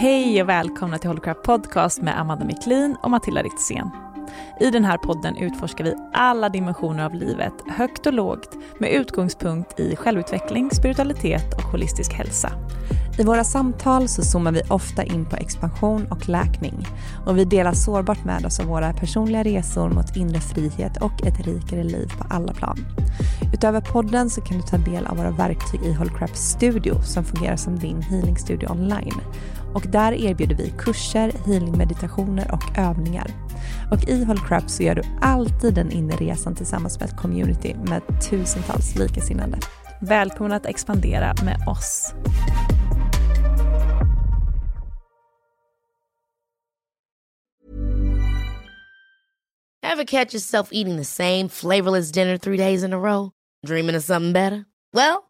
Hej och välkomna till Holocraft Podcast med Amanda Miklin och Matilda Ritzén. I den här podden utforskar vi alla dimensioner av livet, högt och lågt, med utgångspunkt i självutveckling, spiritualitet och holistisk hälsa. I våra samtal så zoomar vi ofta in på expansion och läkning och vi delar sårbart med oss av våra personliga resor mot inre frihet och ett rikare liv på alla plan. Utöver podden så kan du ta del av våra verktyg i Holcraft Studio som fungerar som din healingstudio online. Och där erbjuder vi kurser, healingmeditationer och övningar. Och i Holcrap så gör du alltid den inre resan tillsammans med ett community med tusentals likasinnade. Välkommen att expandera med oss. Have catch yourself eating the same flavorless dinner three days in a row? Dreaming of something better? Well,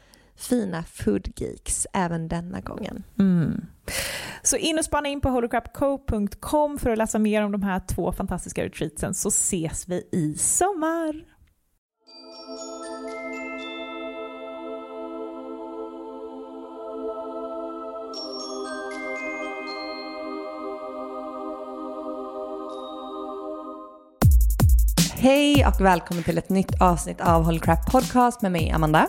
fina foodgeeks även denna gången. Mm. Så in och spana in på holocrapco.com för att läsa mer om de här två fantastiska retreatsen så ses vi i sommar. Hej och välkommen till ett nytt avsnitt av Holy Crap Podcast med mig Amanda.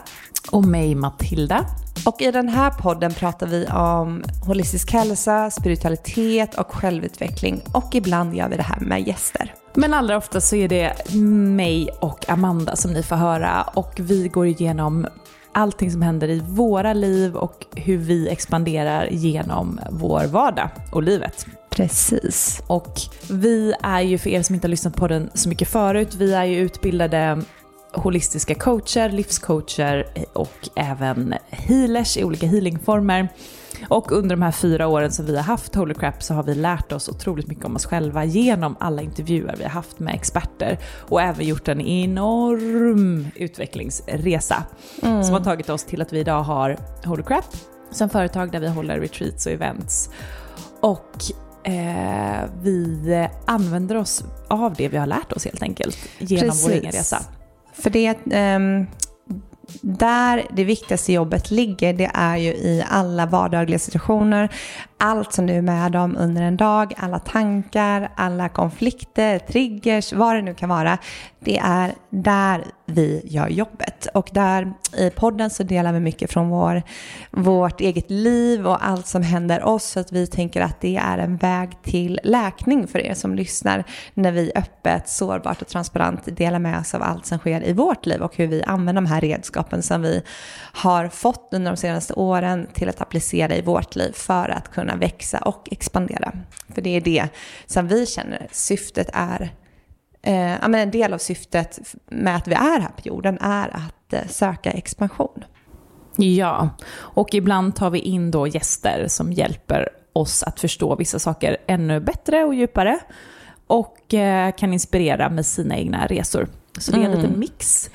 Och mig Matilda. Och i den här podden pratar vi om holistisk hälsa, spiritualitet och självutveckling. Och ibland gör vi det här med gäster. Men allra ofta så är det mig och Amanda som ni får höra och vi går igenom allting som händer i våra liv och hur vi expanderar genom vår vardag och livet. Precis. Och vi är ju, för er som inte har lyssnat på den så mycket förut, vi är ju utbildade holistiska coacher, livscoacher och även healers i olika healingformer. Och under de här fyra åren som vi har haft Holy Crap så har vi lärt oss otroligt mycket om oss själva genom alla intervjuer vi har haft med experter och även gjort en enorm utvecklingsresa mm. som har tagit oss till att vi idag har Holy Crap som företag där vi håller retreats och events. Och eh, vi använder oss av det vi har lärt oss helt enkelt genom Precis. vår egen resa. För det, um, där det viktigaste jobbet ligger, det är ju i alla vardagliga situationer. Allt som du är med om under en dag, alla tankar, alla konflikter, triggers, vad det nu kan vara. Det är där vi gör jobbet. Och där i podden så delar vi mycket från vår, vårt eget liv och allt som händer oss. Så att vi tänker att det är en väg till läkning för er som lyssnar när vi öppet, sårbart och transparent delar med oss av allt som sker i vårt liv och hur vi använder de här redskapen som vi har fått under de senaste åren till att applicera i vårt liv för att kunna växa och expandera. För det är det som vi känner syftet är eh, ja, men en del av syftet med att vi är här på jorden är att eh, söka expansion. Ja, och ibland tar vi in då gäster som hjälper oss att förstå vissa saker ännu bättre och djupare och eh, kan inspirera med sina egna resor. Så det är en mm. liten mix.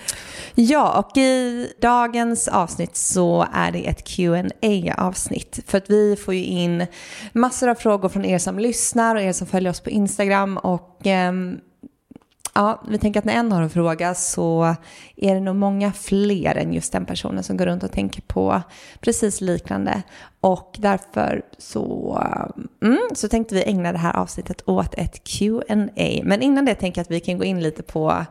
Ja, och i dagens avsnitt så är det ett qa avsnitt För att vi får ju in massor av frågor från er som lyssnar och er som följer oss på Instagram. Och eh, Ja, vi tänker att när en har en fråga så är det nog många fler än just den personen som går runt och tänker på precis liknande. Och därför så, mm, så tänkte vi ägna det här avsnittet åt ett Q&A. Men innan det tänker jag att vi kan gå in lite på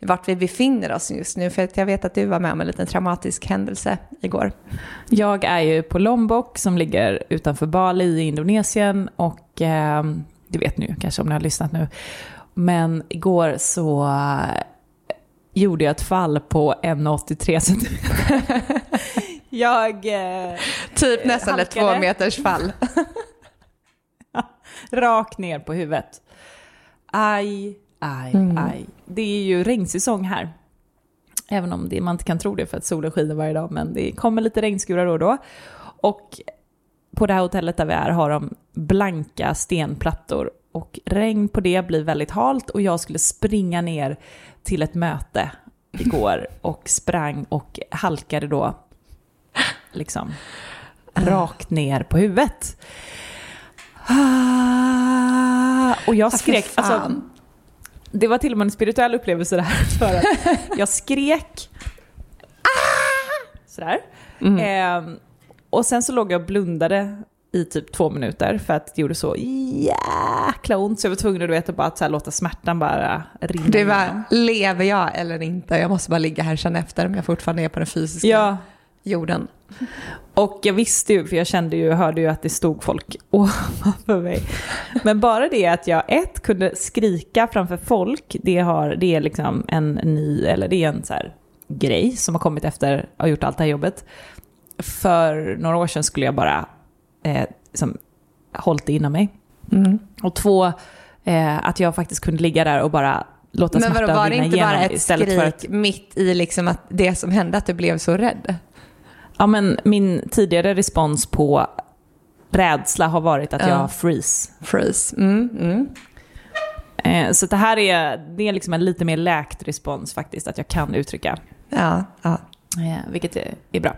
vart vi befinner oss just nu. För jag vet att du var med om en liten traumatisk händelse igår. Jag är ju på Lombok som ligger utanför Bali i Indonesien och eh, det vet ni kanske om ni har lyssnat nu. Men igår så eh, gjorde jag ett fall på 1,83 cm. jag... Eh, typ nästan halkade. ett två meters fall. Rakt ner på huvudet. Aj, aj, mm. aj. Det är ju regnsäsong här. Även om det, man inte kan tro det för att solen skiner varje dag, men det kommer lite regnskurar då och då. Och på det här hotellet där vi är har de blanka stenplattor och regn på det blir väldigt halt och jag skulle springa ner till ett möte igår och sprang och halkade då liksom rakt ner på huvudet. Och jag skrek, alltså, det var till och med en spirituell upplevelse det här, för att jag skrek sådär. Mm. Eh, och sen så låg jag och blundade i typ två minuter för att det gjorde så jäkla ont så jag var tvungen att, vet, bara att så låta smärtan bara rinna Det var, lever jag eller inte? Jag måste bara ligga här och känna efter om jag fortfarande är på den fysiska ja. jorden. Och jag visste ju, för jag kände ju, hörde ju att det stod folk ovanför mig. Men bara det att jag ett kunde skrika framför folk, det, har, det är liksom en ny, eller det är en så här grej som har kommit efter att ha gjort allt det här jobbet. För några år sedan skulle jag bara eh, liksom, hållit det inom mig. Mm. Och två, eh, att jag faktiskt kunde ligga där och bara låta smärtan. Men var det inte bara ett skrik för att... mitt i liksom att det som hände, att du blev så rädd? Ja, men min tidigare respons på rädsla har varit att ja. jag freeze. Freeze. Mm, mm. Eh, så det här är, det är liksom en lite mer läkt respons faktiskt, att jag kan uttrycka. Ja, ja. Eh, vilket är, bra.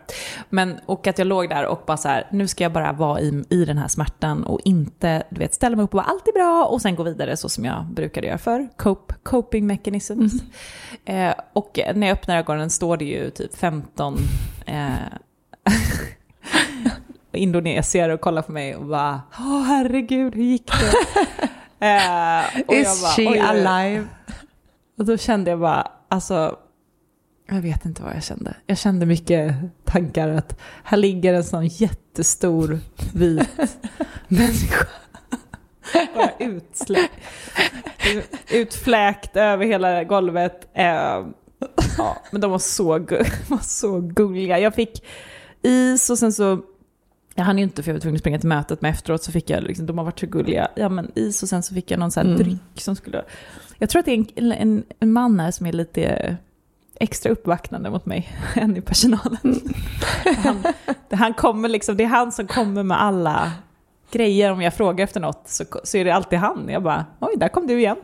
Men, och att jag låg där och bara så här, nu ska jag bara vara i, i den här smärtan och inte du vet, ställa mig upp och bara allt är bra och sen gå vidare så som jag brukade göra för Cope, coping mechanisms. Mm. Eh, och när jag öppnar ögonen står det ju typ 15 eh, indonesier och kollar på mig och bara, åh herregud, hur gick det? eh, och Is bara, she alive? Och då kände jag bara, alltså jag vet inte vad jag kände. Jag kände mycket tankar att här ligger en sån jättestor vit människa. Bara. Utfläkt över hela golvet. Ehm, ja, men de var så, var så gulliga. Jag fick is och sen så jag hann ju inte för jag var tvungen att springa till mötet, men efteråt så fick jag, liksom, de har varit så gulliga, ja men is och sen så fick jag någon sån här mm. dryck som skulle... Jag tror att det är en, en, en man här som är lite extra uppvaknande mot mig än i personalen. Han, han kommer liksom, det är han som kommer med alla grejer. Om jag frågar efter något så, så är det alltid han. Jag bara, oj, där kom du igen.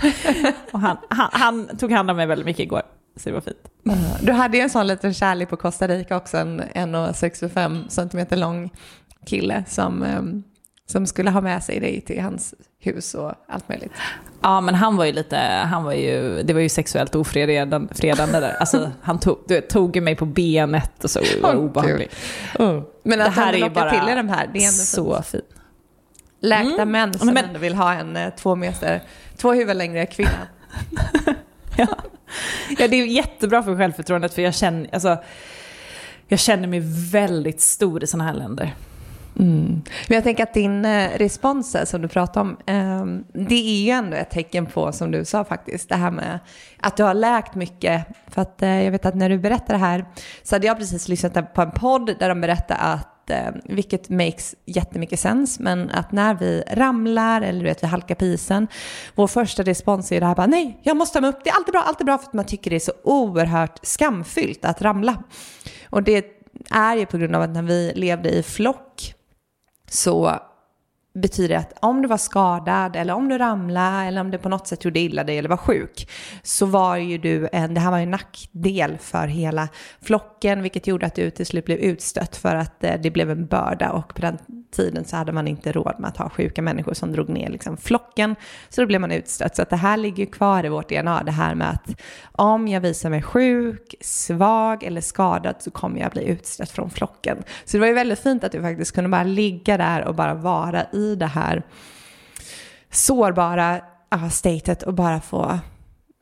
och han, han, han, tog hand om mig väldigt mycket igår, så det var fint. Mm. Du hade ju en sån liten kärlek på Costa Rica också, en 1,65 cm lång kille som, um som skulle ha med sig dig till hans hus och allt möjligt. Ja, men han var ju lite, han var ju, det var ju sexuellt ofredande fredande där. Alltså, han tog, du tog mig på benet och så, det var obehagligt. Oh. Men Det att här han är lockar bara till er de här, det är ändå så fint. fint. Läkta Mm. män som Men- ändå vill ha en eh, två meter, två huvuden längre kvinna. Ja. ja, det är jättebra för självförtroendet för jag känner, alltså, jag känner mig väldigt stor i sådana här länder. Mm. Men jag tänker att din eh, respons som du pratar om, eh, det är ju ändå ett tecken på, som du sa faktiskt, det här med att du har läkt mycket. För att eh, jag vet att när du berättar det här så hade jag precis lyssnat på en podd där de berättade att, eh, vilket makes jättemycket sens, men att när vi ramlar eller du vet, vi halkar på isen, vår första respons är det här bara nej, jag måste ta mig upp, det är alltid bra, alltid bra, för att man tycker det är så oerhört skamfyllt att ramla. Och det är ju på grund av att när vi levde i flock så betyder att om du var skadad eller om du ramlade eller om du på något sätt gjorde illa dig eller var sjuk så var ju du en, det här var ju en nackdel för hela flocken vilket gjorde att du till slut blev utstött för att eh, det blev en börda och på den tiden så hade man inte råd med att ha sjuka människor som drog ner liksom flocken så då blev man utstött. Så att det här ligger ju kvar i vårt DNA det här med att om jag visar mig sjuk, svag eller skadad så kommer jag bli utstött från flocken. Så det var ju väldigt fint att du faktiskt kunde bara ligga där och bara vara i det här sårbara ja, statet och bara få,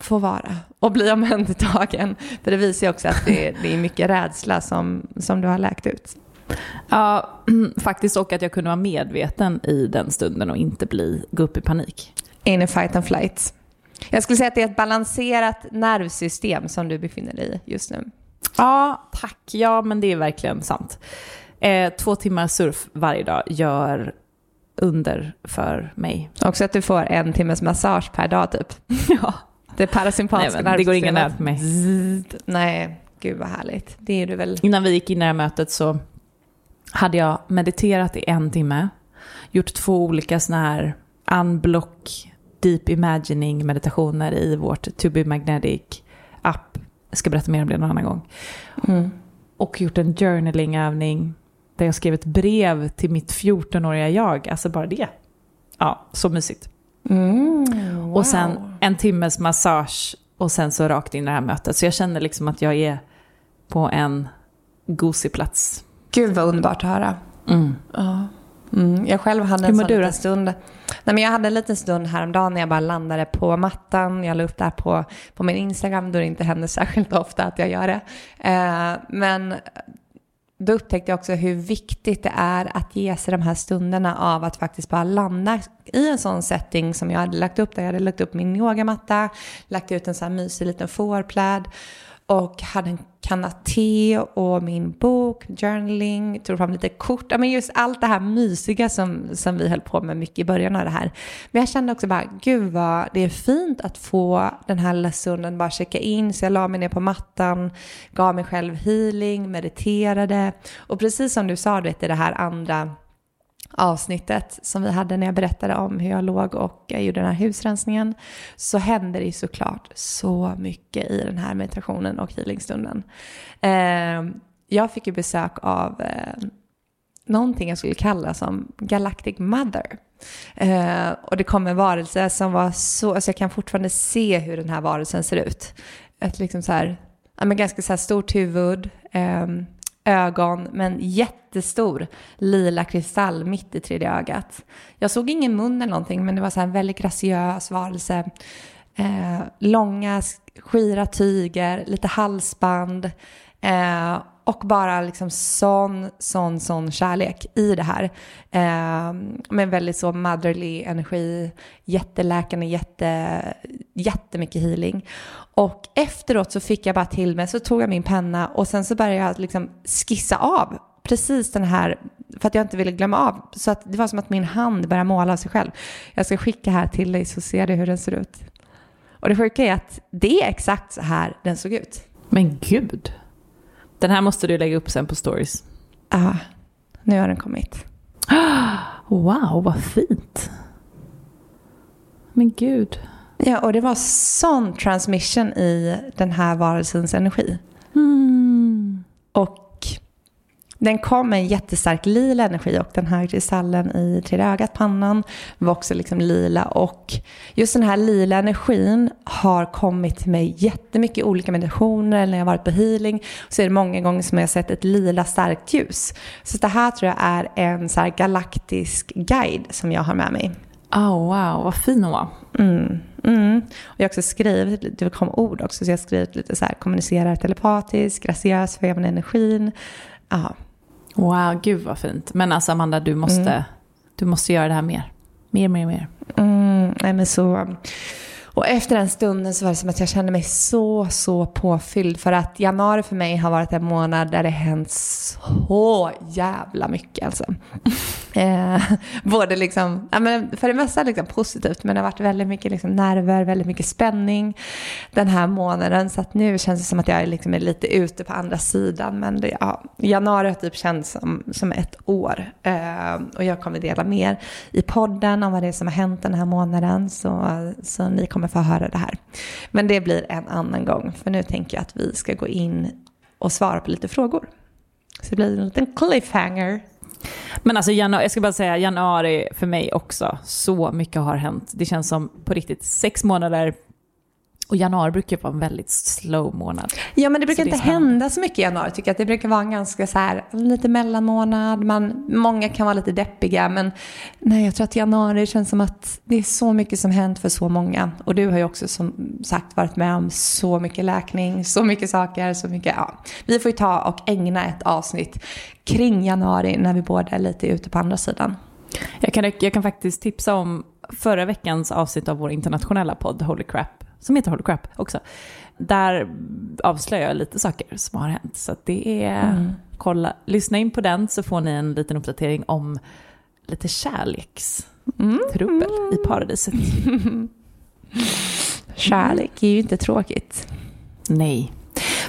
få vara och bli omhändertagen. För det visar ju också att det, det är mycket rädsla som, som du har läkt ut. Ja, faktiskt och att jag kunde vara medveten i den stunden och inte bli, gå upp i panik. In a fight and flight. Jag skulle säga att det är ett balanserat nervsystem som du befinner dig i just nu. Ja, tack. Ja, men det är verkligen sant. Eh, två timmar surf varje dag gör under för mig. Också att du får en timmes massage per dag typ. Ja. Det parasympatiska men det går ingen nervsystemet. nära på mig. Nej, gud vad härligt. Det är du väl. Innan vi gick in i det här mötet så hade jag mediterat i en timme, gjort två olika sådana här unblock, deep imagining meditationer i vårt To Be Magnetic app. Jag ska berätta mer om det någon annan gång. Mm. Och gjort en journalingövning där jag skrev ett brev till mitt 14-åriga jag. Alltså bara det. Ja, så mysigt. Mm, wow. Och sen en timmes massage och sen så rakt in i det här mötet. Så jag känner liksom att jag är på en gosig plats. Gud vad underbart att höra. Ja. Mm, jag själv hade en sån du liten stund. Nej, men jag hade en liten stund häromdagen när jag bara landade på mattan. Jag la upp det här på, på min Instagram då det inte händer särskilt ofta att jag gör det. Eh, men då upptäckte jag också hur viktigt det är att ge sig de här stunderna av att faktiskt bara landa i en sån setting som jag hade lagt upp där. Jag hade lagt upp min yogamatta, lagt ut en sån här mysig liten fårpläd och hade en kanna te och min bok, journaling, tog fram lite kort. Ja, men just allt det här mysiga som, som vi höll på med mycket i början av det här. Men jag kände också bara, gud vad det är fint att få den här lilla stunden bara checka in. Så jag la mig ner på mattan, gav mig själv healing, mediterade. Och precis som du sa, du vet, i det här andra avsnittet som vi hade när jag berättade om hur jag låg och jag gjorde den här husrensningen så hände det ju såklart så mycket i den här meditationen och healingstunden. Ehm, jag fick ju besök av eh, någonting jag skulle kalla som Galactic Mother. Eh, och det kom en varelse som var så, alltså jag kan fortfarande se hur den här varelsen ser ut. Ett liksom så här, ja men ganska så här stort huvud, eh, ögon, men jättestor lila kristall mitt i tredje ögat. Jag såg ingen mun eller någonting, men det var så här en väldigt graciös varelse. Eh, långa, skira tyger, lite halsband. Eh, och bara liksom sån, sån, sån kärlek i det här. Eh, med väldigt så motherly energi, jätteläkande, jätte, jättemycket healing. Och efteråt så fick jag bara till mig, så tog jag min penna och sen så började jag liksom skissa av precis den här, för att jag inte ville glömma av. Så att det var som att min hand började måla av sig själv. Jag ska skicka här till dig så ser du hur den ser ut. Och det sjuka är att det är exakt så här den såg ut. Men gud. Den här måste du lägga upp sen på stories. Ja, nu har den kommit. Wow, vad fint. Men gud. Ja, och det var sån transmission i den här varelsens energi. Mm. Och Den kom med en jättestark lila energi och den här kristallen i tredje ögat, pannan, var också liksom lila. Och just den här lila energin har kommit till mig jättemycket olika meditationer, när jag varit på healing, så är det många gånger som jag har sett ett lila starkt ljus. Så det här tror jag är en så galaktisk guide som jag har med mig. Oh, wow, vad fin hon var. Mm, mm. Och jag har också skrivit, det kom ord också, så jag har skrivit lite så här, kommunicerar telepatiskt, graciös, feminin energin. Ja. Wow, gud vad fint. Men alltså Amanda, du måste, mm. du måste göra det här mer. Mer, mer, mer. Mm, nej men så... Och efter den stunden så var det som att jag kände mig så, så påfylld. För att januari för mig har varit en månad där det hänt så jävla mycket alltså eh, både liksom, ja, men för det mesta liksom positivt, men det har varit väldigt mycket liksom nerver, väldigt mycket spänning den här månaden. Så att nu känns det som att jag liksom är lite ute på andra sidan. Men det, ja, januari har typ känts som, som ett år. Eh, och jag kommer dela mer i podden om vad det är som har hänt den här månaden. Så, så ni kommer få höra det här. Men det blir en annan gång, för nu tänker jag att vi ska gå in och svara på lite frågor. Så det blir en liten cliffhanger. Men alltså januari, jag ska bara säga januari för mig också, så mycket har hänt. Det känns som på riktigt sex månader och januari brukar vara en väldigt slow månad. Ja, men det brukar det inte hända så mycket i januari tycker jag. Det brukar vara en ganska så här, lite mellanmånad. Man, många kan vara lite deppiga, men nej, jag tror att januari känns som att det är så mycket som hänt för så många. Och du har ju också som sagt varit med om så mycket läkning, så mycket saker, så mycket, ja. Vi får ju ta och ägna ett avsnitt kring januari när vi båda är lite ute på andra sidan. Jag kan, jag kan faktiskt tipsa om förra veckans avsnitt av vår internationella podd Holy Crap som heter Holy Crap också. Där avslöjar jag lite saker som har hänt. Så det är, mm. kolla, lyssna in på den så får ni en liten uppdatering om lite kärlekstrubbel mm. i paradiset. Kärlek är ju inte tråkigt. Nej.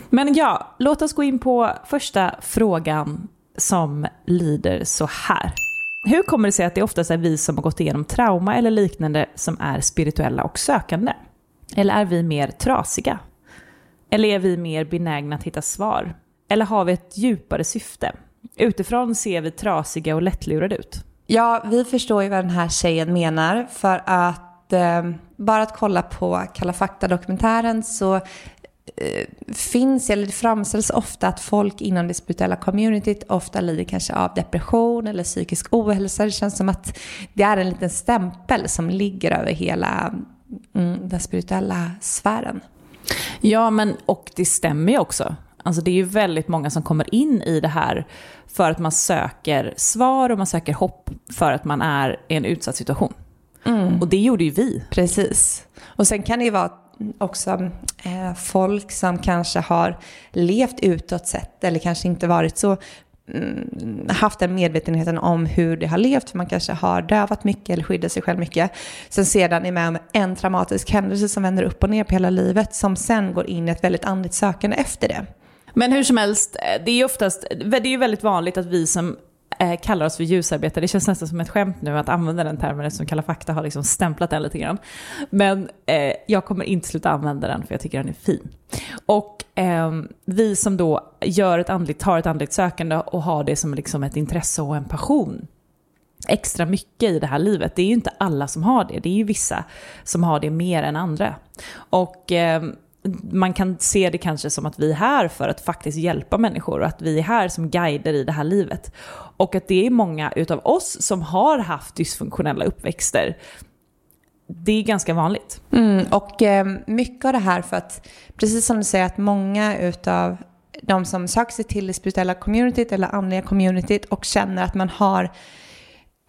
Men ja, låt oss gå in på första frågan som lyder så här. Hur kommer det sig att det oftast är vi som har gått igenom trauma eller liknande som är spirituella och sökande? Eller är vi mer trasiga? Eller är vi mer benägna att hitta svar? Eller har vi ett djupare syfte? Utifrån ser vi trasiga och lättlurade ut. Ja, vi förstår ju vad den här tjejen menar. För att eh, bara att kolla på Kalla fakta-dokumentären så eh, finns, eller det framställs ofta att folk inom det spirituella communityt ofta lider kanske av depression eller psykisk ohälsa. Det känns som att det är en liten stämpel som ligger över hela den spirituella sfären. Ja, men och det stämmer ju också. Alltså det är ju väldigt många som kommer in i det här för att man söker svar och man söker hopp för att man är i en utsatt situation. Mm. Och det gjorde ju vi. Precis. Och sen kan det ju vara också eh, folk som kanske har levt utåt sett eller kanske inte varit så Mm, Mm, haft den medvetenheten om hur det har levt, för man kanske har dövat mycket eller skyddat sig själv mycket. Sen sedan är med om en traumatisk händelse som vänder upp och ner på hela livet, som sen går in i ett väldigt andligt sökande efter det. Men hur som helst, eh, det är ju oftast, det är ju väldigt vanligt att vi som Eh, kallar oss för ljusarbetare. Det känns nästan som ett skämt nu att använda den termen eftersom Kalla fakta har liksom stämplat den lite grann. Men eh, jag kommer inte sluta använda den för jag tycker den är fin. Och eh, vi som då gör ett andligt, har ett andligt sökande och har det som liksom ett intresse och en passion extra mycket i det här livet. Det är ju inte alla som har det, det är ju vissa som har det mer än andra. Och eh, man kan se det kanske som att vi är här för att faktiskt hjälpa människor och att vi är här som guider i det här livet. Och att det är många utav oss som har haft dysfunktionella uppväxter. Det är ganska vanligt. Mm, och eh, mycket av det här för att, precis som du säger, att många utav de som söker sig till det spirituella communityt eller andliga communityt och känner att man har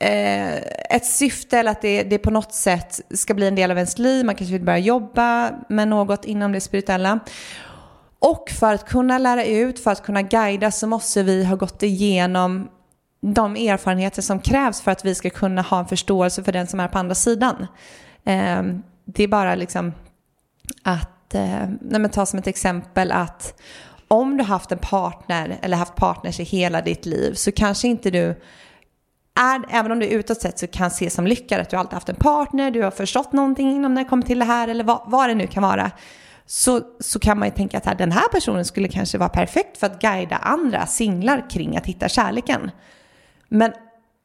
eh, ett syfte eller att det, det på något sätt ska bli en del av ens liv. Man kanske vill börja jobba med något inom det spirituella. Och för att kunna lära ut, för att kunna guida så måste vi ha gått igenom de erfarenheter som krävs för att vi ska kunna ha en förståelse för den som är på andra sidan. Eh, det är bara liksom att, eh, ta som ett exempel att om du har haft en partner eller haft partners i hela ditt liv så kanske inte du är, även om du utåt sett så kan ses som lyckad, att du alltid haft en partner, du har förstått någonting inom när det kommer till det här eller vad, vad det nu kan vara, så, så kan man ju tänka att här, den här personen skulle kanske vara perfekt för att guida andra singlar kring att hitta kärleken. Men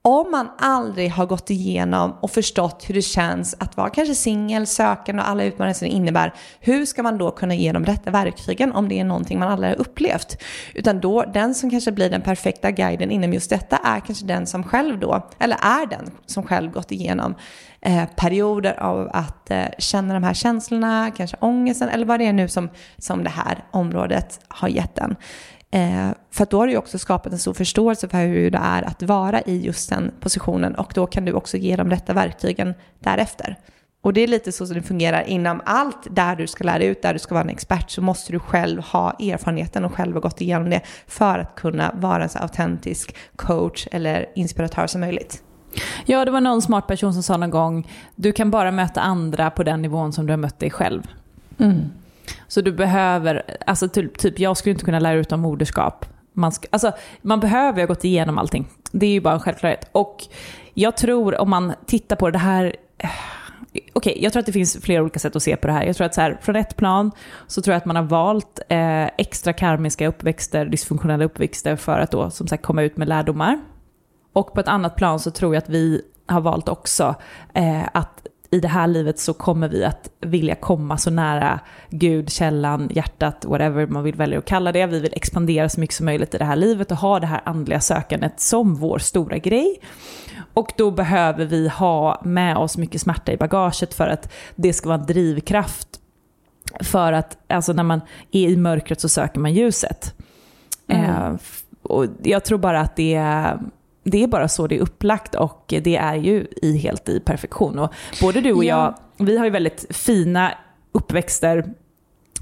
om man aldrig har gått igenom och förstått hur det känns att vara kanske singel, sökande och alla utmaningar som det innebär, hur ska man då kunna ge de rätta verktygen om det är någonting man aldrig har upplevt? Utan då, den som kanske blir den perfekta guiden inom just detta är kanske den som själv då, eller är den som själv gått igenom eh, perioder av att eh, känna de här känslorna, kanske ångesten eller vad det är nu som, som det här området har gett en. Eh, för då har du också skapat en stor förståelse för hur det är att vara i just den positionen och då kan du också ge de rätta verktygen därefter. Och det är lite så som det fungerar inom allt där du ska lära ut, där du ska vara en expert så måste du själv ha erfarenheten och själv ha gått igenom det för att kunna vara en så autentisk coach eller inspiratör som möjligt. Ja, det var någon smart person som sa någon gång, du kan bara möta andra på den nivån som du har mött dig själv. Mm. Så du behöver, alltså typ, typ jag skulle inte kunna lära ut om moderskap. Man, ska, alltså, man behöver ha gått igenom allting. Det är ju bara en självklarhet. Och jag tror om man tittar på det här, eh, Okej, okay, jag tror att det finns flera olika sätt att se på det här. Jag tror att så här, från ett plan så tror jag att man har valt eh, extra karmiska uppväxter, dysfunktionella uppväxter för att då som sagt komma ut med lärdomar. Och på ett annat plan så tror jag att vi har valt också eh, att i det här livet så kommer vi att vilja komma så nära Gud, källan, hjärtat, whatever man vill välja att kalla det. Vi vill expandera så mycket som möjligt i det här livet och ha det här andliga sökandet som vår stora grej. Och då behöver vi ha med oss mycket smärta i bagaget för att det ska vara en drivkraft. För att alltså när man är i mörkret så söker man ljuset. Mm. Eh, och jag tror bara att det är det är bara så det är upplagt och det är ju i, helt i perfektion. Och både du och ja. jag, vi har ju väldigt fina uppväxter,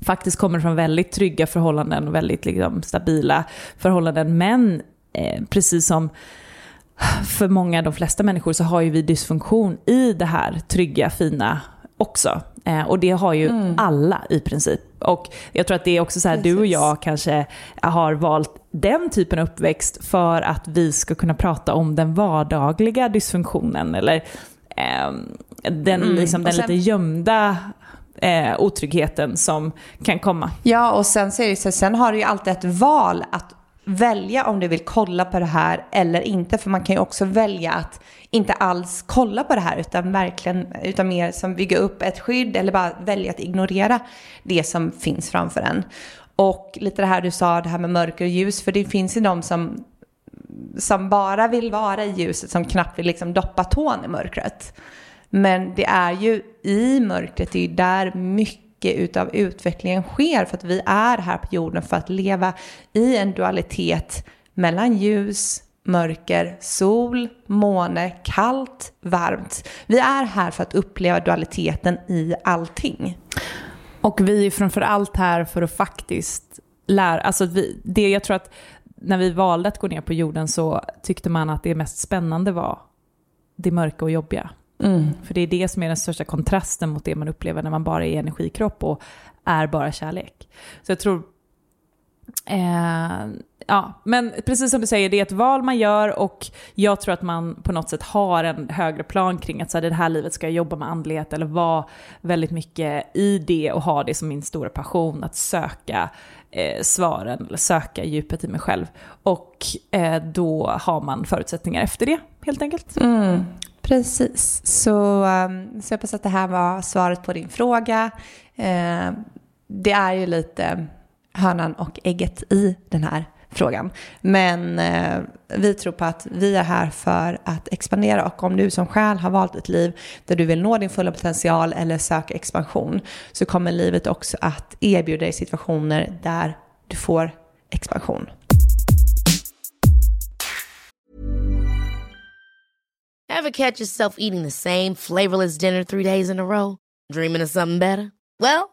faktiskt kommer från väldigt trygga förhållanden och väldigt liksom, stabila förhållanden. Men eh, precis som för många, de flesta människor, så har ju vi dysfunktion i det här trygga, fina också. Eh, och det har ju mm. alla i princip. Och jag tror att det är också så här, du och jag kanske har valt den typen av uppväxt för att vi ska kunna prata om den vardagliga dysfunktionen eller eh, den, mm. liksom, den sen, lite gömda eh, otryggheten som kan komma. Ja, och sen, så det sen har du ju alltid ett val att välja om du vill kolla på det här eller inte. För man kan ju också välja att inte alls kolla på det här utan verkligen, utan mer som bygga upp ett skydd eller bara välja att ignorera det som finns framför en. Och lite det här du sa, det här med mörker och ljus, för det finns ju de som, som bara vill vara i ljuset, som knappt vill liksom doppa tån i mörkret. Men det är ju i mörkret, det är ju där mycket utav utvecklingen sker för att vi är här på jorden för att leva i en dualitet mellan ljus, mörker, sol, måne, kallt, varmt. Vi är här för att uppleva dualiteten i allting. Och vi är framförallt här för att faktiskt lära, alltså vi, det jag tror att när vi valde att gå ner på jorden så tyckte man att det mest spännande var det mörka och jobbiga. Mm. För det är det som är den största kontrasten mot det man upplever när man bara är energikropp och är bara kärlek. Så jag tror Eh, ja, men precis som du säger, det är ett val man gör och jag tror att man på något sätt har en högre plan kring att så här, det här livet ska jag jobba med andlighet eller vara väldigt mycket i det och ha det som min stora passion, att söka eh, svaren eller söka djupet i mig själv. Och eh, då har man förutsättningar efter det helt enkelt. Mm. Precis, så, ehm, så jag hoppas att det här var svaret på din fråga. Eh, det är ju lite hönan och ägget i den här frågan. Men eh, vi tror på att vi är här för att expandera och om du som själ har valt ett liv där du vill nå din fulla potential eller söka expansion så kommer livet också att erbjuda dig situationer där du får expansion. Have catch yourself eating the same flavorless dinner three days in a row? Dreaming of something better? Well,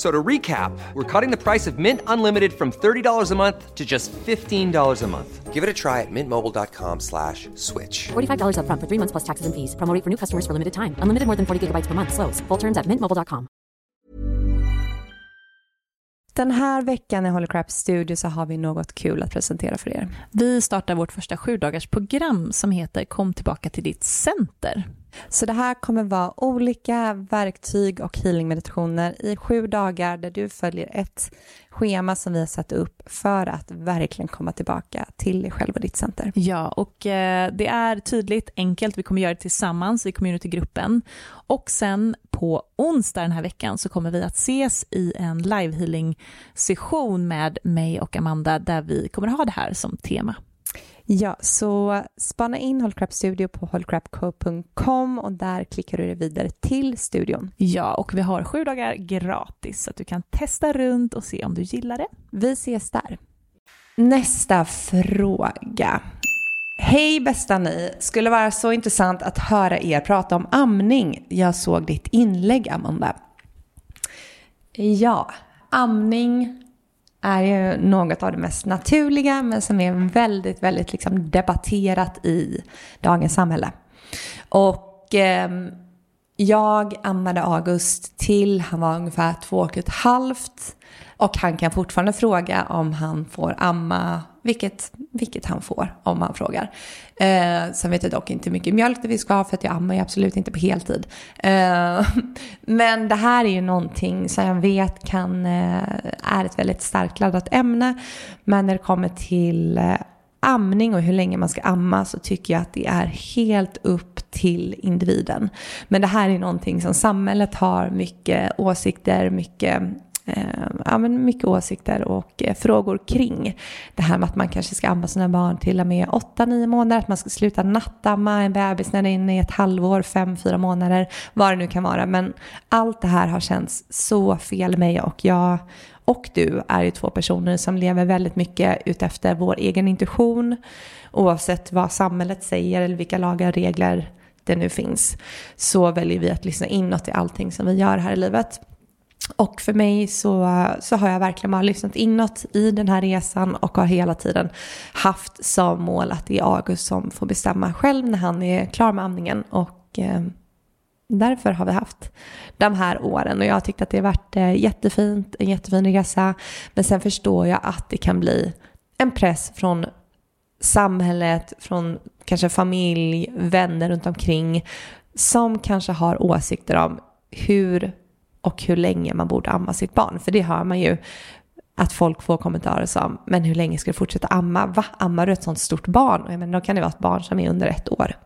So to recap, we're cutting the price of Mint Unlimited from $30 a month to just $15 a month. Give it a try at mintmobile.com slash switch. $45 upfront for three months plus taxes and fees. Promo rate for new customers for limited time. Unlimited more than 40 gigabytes per month. Slows. Full terms at mintmobile.com. Den här veckan i Holy Crap Studio så har vi något kul att presentera för er. Vi startar vårt första sju dagars program som heter Kom tillbaka till ditt center. Så det här kommer vara olika verktyg och healingmeditationer i sju dagar där du följer ett schema som vi har satt upp för att verkligen komma tillbaka till dig själv och ditt center. Ja, och eh, det är tydligt, enkelt. Vi kommer göra det tillsammans i communitygruppen. Och sen på onsdag den här veckan så kommer vi att ses i en live healing session med mig och Amanda där vi kommer ha det här som tema. Ja, så spana in Holcrap Studio på holcrapco.com och där klickar du dig vidare till studion. Ja, och vi har sju dagar gratis så att du kan testa runt och se om du gillar det. Vi ses där. Nästa fråga. Hej bästa ni! Skulle vara så intressant att höra er prata om amning. Jag såg ditt inlägg Amanda. Ja, amning är ju något av det mest naturliga men som är väldigt, väldigt liksom debatterat i dagens samhälle. Och eh, jag ammade August till han var ungefär två och ett halvt. Och han kan fortfarande fråga om han får amma, vilket, vilket han får om han frågar. Eh, sen vet jag dock inte hur mycket mjölk det vi ska ha för att jag ammar ju absolut inte på heltid. Eh, men det här är ju någonting som jag vet kan, eh, är ett väldigt starkt laddat ämne. Men när det kommer till eh, amning och hur länge man ska amma så tycker jag att det är helt upp till individen. Men det här är någonting som samhället har mycket åsikter, mycket Eh, ja, men mycket åsikter och eh, frågor kring. Det här med att man kanske ska amma sina barn till och med 8-9 månader, att man ska sluta nattamma en bebis när den är inne i ett halvår, 5-4 månader, vad det nu kan vara. Men allt det här har känts så fel mig och jag och du är ju två personer som lever väldigt mycket utefter vår egen intuition oavsett vad samhället säger eller vilka lagar och regler det nu finns så väljer vi att lyssna inåt i allting som vi gör här i livet. Och för mig så, så har jag verkligen bara lyssnat inåt i den här resan och har hela tiden haft som mål att det är August som får bestämma själv när han är klar med amningen. Och eh, därför har vi haft de här åren och jag har tyckt att det har varit eh, jättefint, en jättefin resa. Men sen förstår jag att det kan bli en press från samhället, från kanske familj, vänner runt omkring som kanske har åsikter om hur och hur länge man borde amma sitt barn. För det hör man ju att folk får kommentarer som, men hur länge ska du fortsätta amma? Va? Ammar du ett sånt stort barn? Och jag menar, då kan det vara ett barn som är under ett år.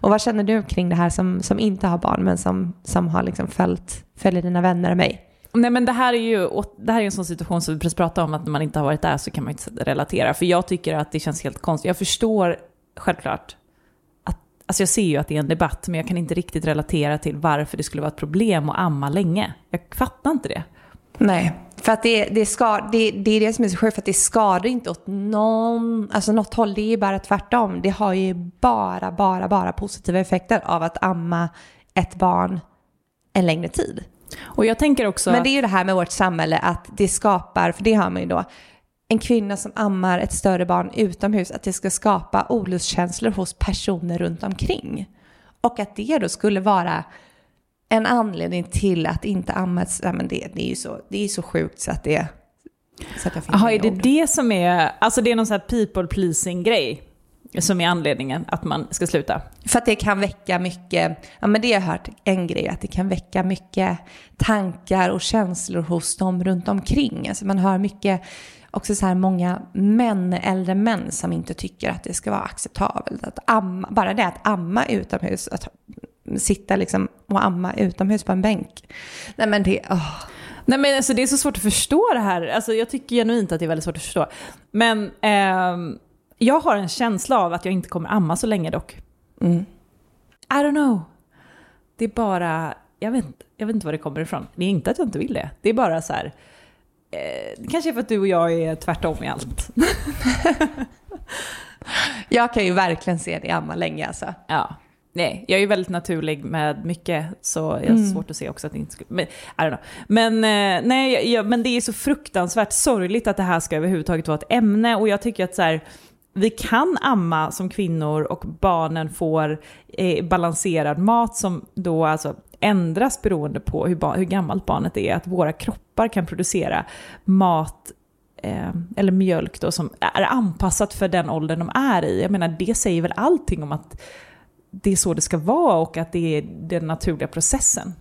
Och vad känner du kring det här som, som inte har barn men som, som har liksom följt, följer dina vänner och mig? Nej men det här är ju det här är en sån situation som vi precis pratade om, att när man inte har varit där så kan man inte relatera. För jag tycker att det känns helt konstigt. Jag förstår självklart alltså jag ser ju att det är en debatt, men jag kan inte riktigt relatera till varför det skulle vara ett problem att amma länge. Jag fattar inte det. Nej, för att det, det, ska, det, det är det som är så sjukt, för att det skadar inte åt någon, alltså något håll. Det är bara tvärtom. Det har ju bara, bara, bara positiva effekter av att amma ett barn en längre tid. Och jag tänker också... Men det är ju det här med vårt samhälle att det skapar, för det har man ju då, en kvinna som ammar ett större barn utomhus, att det ska skapa olustkänslor hos personer runt omkring. Och att det då skulle vara en anledning till att inte amma ja, men det, det är ju så, det är så sjukt så att det... Så att jag Jaha, är det ord. det som är, alltså det är någon sån här people pleasing grej? Som är anledningen att man ska sluta? För att det kan väcka mycket, ja men det har jag hört en grej, att det kan väcka mycket tankar och känslor hos dem runt omkring. Alltså man hör mycket, också så här många män, äldre män som inte tycker att det ska vara acceptabelt att amma, bara det att amma utomhus, att sitta liksom och amma utomhus på en bänk. Nej men det, oh. Nej men alltså det är så svårt att förstå det här. Alltså jag tycker genuint att det är väldigt svårt att förstå. Men eh, jag har en känsla av att jag inte kommer amma så länge dock. Mm. I don't know. Det är bara, jag vet, inte- jag vet inte var det kommer ifrån. Det är inte att jag inte vill det. Det är bara så här, det kanske är för att du och jag är tvärtom i allt. Jag kan ju verkligen se det amma länge alltså. Ja. Nej, jag är ju väldigt naturlig med mycket, så jag har Mm. svårt att se också att det inte skulle... Men, I don't know. men, eh, nej, jag, men det är så fruktansvärt sorgligt att det här ska överhuvudtaget vara ett ämne och jag tycker att så här, vi kan amma som kvinnor och barnen får eh, balanserad mat som då alltså ändras beroende på hur, hur gammalt barnet är. Att våra kroppar kan producera mat eh, eller mjölk då som är anpassat för den åldern de är i. Jag menar det säger väl allting om att det är så det ska vara och att det är den naturliga processen.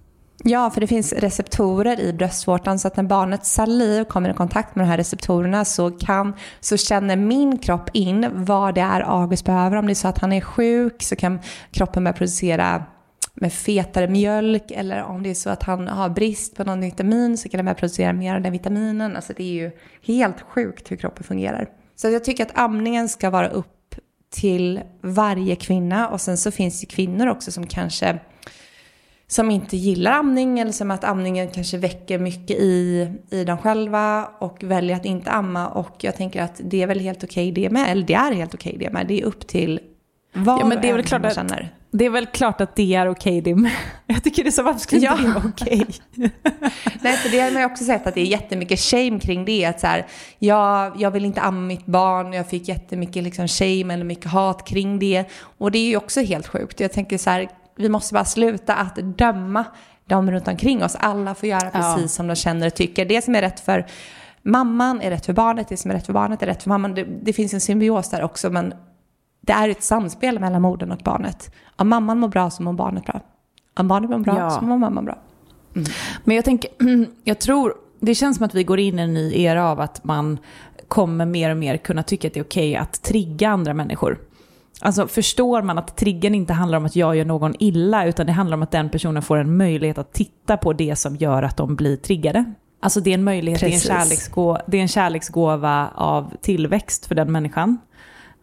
Ja, för det finns receptorer i bröstvårtan så att när barnets saliv kommer i kontakt med de här receptorerna så, kan, så känner min kropp in vad det är August behöver. Om det är så att han är sjuk så kan kroppen börja producera med fetare mjölk eller om det är så att han har brist på någon vitamin så kan den börja producera mer av den vitaminen. Alltså det är ju helt sjukt hur kroppen fungerar. Så jag tycker att amningen ska vara upp till varje kvinna och sen så finns det kvinnor också som kanske som inte gillar amning eller som att amningen kanske väcker mycket i, i dem själva och väljer att inte amma. Och jag tänker att det är väl helt okej det med, eller det är helt okej det med. Det är upp till vad Ja, men det är väl klart att- känner. Det är väl klart att det är okej det med. Jag tycker det är så, varför skulle inte Ja. det vara okej? Nej, för det har man ju också sett att det är jättemycket shame kring det. Att så här, jag, jag vill inte amma mitt barn, jag fick jättemycket liksom shame eller mycket hat kring det. Och det är ju också helt sjukt. Jag tänker så här, vi måste bara sluta att döma de runt omkring oss. Alla får göra precis Ja. som de känner och tycker. Det som är rätt för mamman är rätt för barnet, det som är rätt för barnet är rätt för mamman. Det, det finns en symbios där också, men det är ett samspel mellan modern och barnet. Om mamman mår bra så mår barnet bra. Om barnet mår bra Ja. så mår mamman bra. Men jag tänker, jag tror, det känns som att vi går in i en ny era av att man kommer mer och mer kunna tycka att det är okej att trigga andra människor. Alltså förstår man att triggen inte handlar om att jag gör någon illa, utan det handlar om att den personen får en möjlighet att titta på det som gör att de blir triggade. Alltså det är en möjlighet, det är en, det är en kärleksgåva av tillväxt för den människan.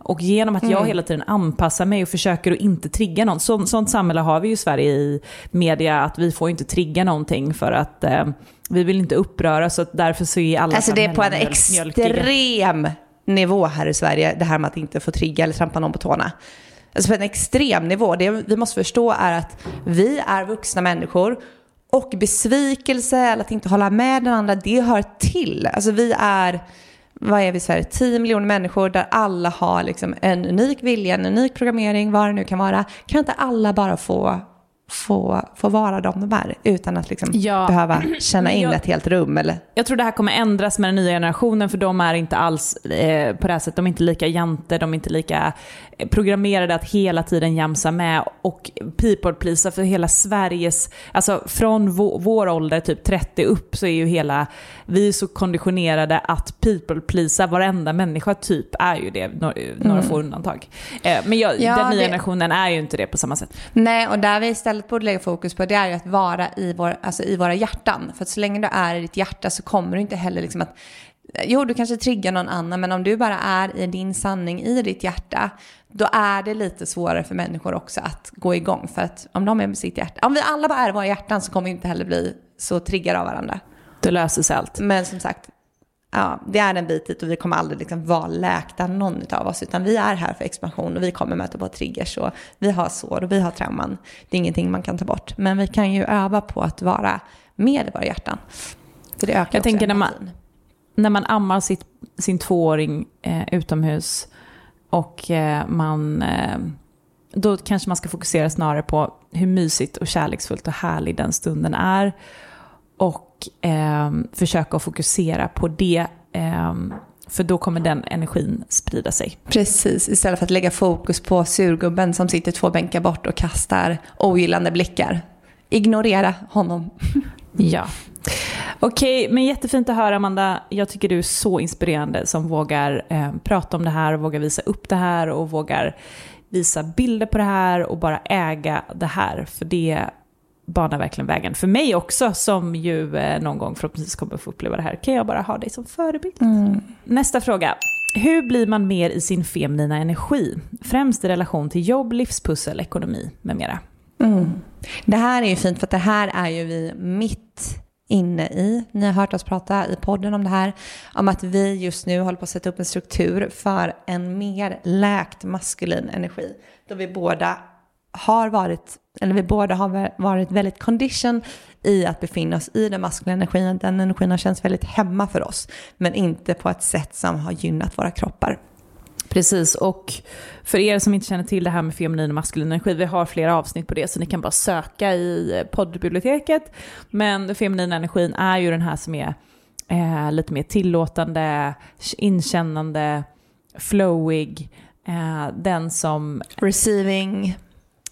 Och genom att jag hela tiden anpassar mig och försöker att inte trigga någon. Så, sånt samhälle har vi ju i Sverige i media, att vi får inte trigga någonting för att eh, vi vill inte uppröra, så att därför så är alla Alltså så det är på en extrem nivå här i Sverige, det här med att inte få trigga eller trampa någon på tårna. Alltså på en extrem nivå. Det vi måste förstå är att vi är vuxna människor och besvikelse eller att inte hålla med den andra, det hör till. Alltså vi är, vad är vi i Sverige, 10 miljoner människor där alla har liksom en unik vilja, en unik programmering, vad det nu kan vara. Kan inte alla bara få, få, få vara de de är utan att liksom Ja. behöva känna in jag- ett helt rum? Eller? Jag tror det här kommer ändras med den nya generationen för de är inte alls eh, på det här sättet, de är inte lika jante, de är inte lika programmerade att hela tiden jamsa med och people pleasa för hela Sveriges, alltså från vå- vår ålder, typ 30 upp, så är ju hela, vi är så konditionerade att people pleasa varenda människa typ är ju det, några, några få undantag. Eh, men jag, Ja, den nya det- generationen är ju inte det på samma sätt. Nej, och där vi istället borde lägga fokus på det är ju att vara i, vår, alltså i våra hjärtan. För att så länge du är i ditt hjärta så kommer du inte heller liksom att Jo, du kanske triggar någon annan, men om du bara är i din sanning i ditt hjärta, då är det lite svårare för människor också att gå igång. För att om de är med sitt hjärta, om vi alla bara är i våra hjärtan så kommer vi inte heller bli så triggade av varandra. Det löser sig allt. Men som sagt, ja, det är en bit dit och vi kommer aldrig liksom vara läkta någon av oss, utan vi är här för expansion och vi kommer möta på triggers och vi har sår och vi har trauman. Det är ingenting man kan ta bort, men vi kan ju öva på att vara med i våra hjärtan. För det ökar Jag tänker när man, när man ammar sitt, sin tvååring eh, utomhus och eh, man... Eh, då kanske man ska fokusera snarare på hur mysigt och kärleksfullt och härlig den stunden är. Och eh, försöka att fokusera på det. Eh, för då kommer den energin sprida sig. Precis, istället för att lägga fokus på surgubben som sitter två bänkar bort och kastar ogillande blickar. Ignorera honom. Ja. Okej, men jättefint att höra Amanda. Jag tycker du är så inspirerande som vågar eh, prata om det här och vågar visa upp det här och vågar visa bilder på det här och bara äga det här. För det banar verkligen vägen. För mig också, som ju eh, någon gång förhoppningsvis kommer få uppleva det här, kan jag bara ha dig som förebild. Nästa fråga. Hur blir man mer i sin feminina energi? Främst i relation till jobb, livspussel, ekonomi med mera. Det här är ju fint för att det här är ju vi mitt inne i. Ni har hört oss prata i podden om det här, om att vi just nu håller på att sätta upp en struktur för en mer läkt maskulin energi. Då vi båda har varit, eller vi båda har varit väldigt condition i att befinna oss i den maskulina energin. Den energin har känts väldigt hemma för oss, men inte på ett sätt som har gynnat våra kroppar. Precis, och för er som inte känner till det här med feminin och maskulin energi, vi har flera avsnitt på det så ni kan bara söka i poddbiblioteket. Men den feminina energin är ju den här som är eh, lite mer tillåtande, inkännande, flowig, eh, den som... Receiving.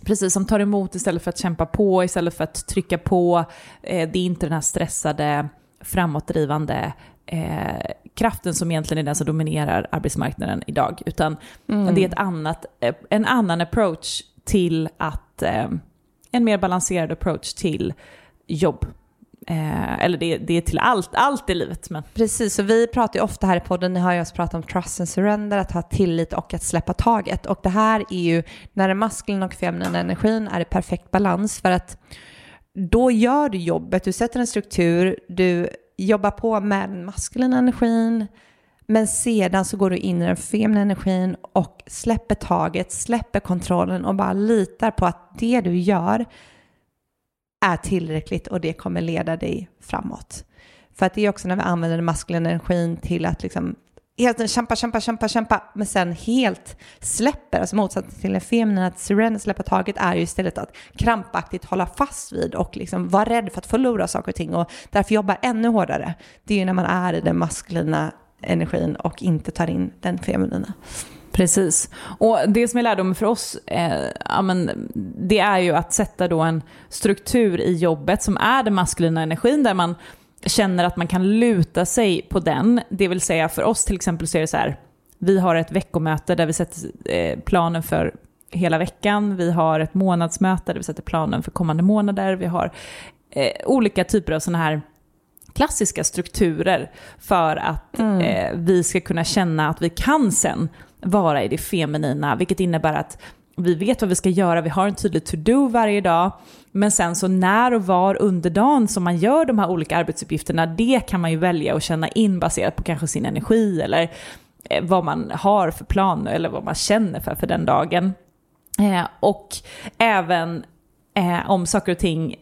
Precis, som tar emot istället för att kämpa på, istället för att trycka på. Eh, det är inte den här stressade, framåtdrivande eh, kraften som egentligen är den som dominerar arbetsmarknaden idag, utan mm. det är ett annat, eh, en annan approach till att, eh, en mer balanserad approach till jobb. Eh, eller det, det, är till allt, allt i livet. Men. Precis, och vi pratar ju ofta här i podden, ni har ju oss pratat om trust and surrender, att ha tillit och att släppa taget. Och det här är ju, när den maskulina och feminina energin är i perfekt balans, för att då gör du jobbet, du sätter en struktur, du jobba på med den maskulina energin, men sedan så går du in i den feminina energin och släpper taget, släpper kontrollen och bara litar på att det du gör är tillräckligt och det kommer leda dig framåt. För att det är också när vi använder den maskulina energin till att liksom hela tiden kämpa, kämpa, kämpa, kämpa, men sen helt släpper, alltså motsatsen till en feminin, att surrender, släppa taget, är ju istället att krampaktigt hålla fast vid och liksom vara rädd för att förlora saker och ting och därför jobba ännu hårdare. Det är ju när man är i den maskulina energin och inte tar in den feminina. Precis. Och det som är lärdomen för oss, eh, ja, men, det är ju att sätta då en struktur i jobbet som är den maskulina energin där man känner att man kan luta sig på den. Det vill säga för oss till exempel så är det så här, vi har ett veckomöte där vi sätter eh, planen för hela veckan. Vi har ett månadsmöte där vi sätter planen för kommande månader. Vi har eh, olika typer av sådana här klassiska strukturer för att mm. eh, vi ska kunna känna att vi kan sen vara i det feminina, vilket innebär att vi vet vad vi ska göra, vi har en tydlig to-do varje dag. Men sen så när och var under dagen som man gör de här olika arbetsuppgifterna, det kan man ju välja att känna in baserat på kanske sin energi eller eh, vad man har för plan eller vad man känner för för den dagen. Eh, och även eh, om saker och ting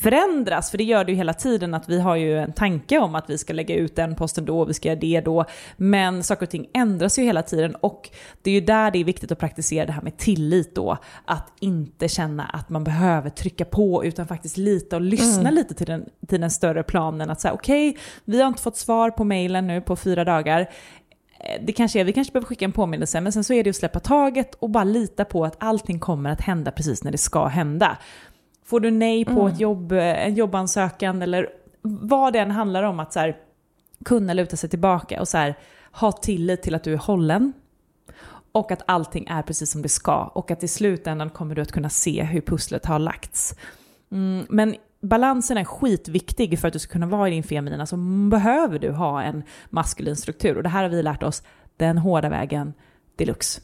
förändras, för det gör det ju hela tiden att vi har ju en tanke om att vi ska lägga ut den posten då, vi ska göra det då, men saker och ting ändras ju hela tiden och det är ju där det är viktigt att praktisera det här med tillit då, att inte känna att man behöver trycka på utan faktiskt lita och lyssna mm. lite till den, till den större planen, att säga okej, okay, vi har inte fått svar på mejlen nu på fyra dagar, eh, det kanske är, vi kanske behöver skicka en påminnelse, men sen så är det att släppa taget och bara lita på att allting kommer att hända precis när det ska hända. Får du nej på mm. ett jobb, en jobbansökan eller vad det än handlar om, att så här, kunna luta sig tillbaka och så här, ha tillit till att du är hållen. Och att allting är precis som det ska. Och att i slutändan kommer du att kunna se hur pusslet har lagts. Mm, men balansen är skitviktig för att du ska kunna vara i din feminina så behöver du ha en maskulin struktur. Och det här har vi lärt oss den hårda vägen deluxe.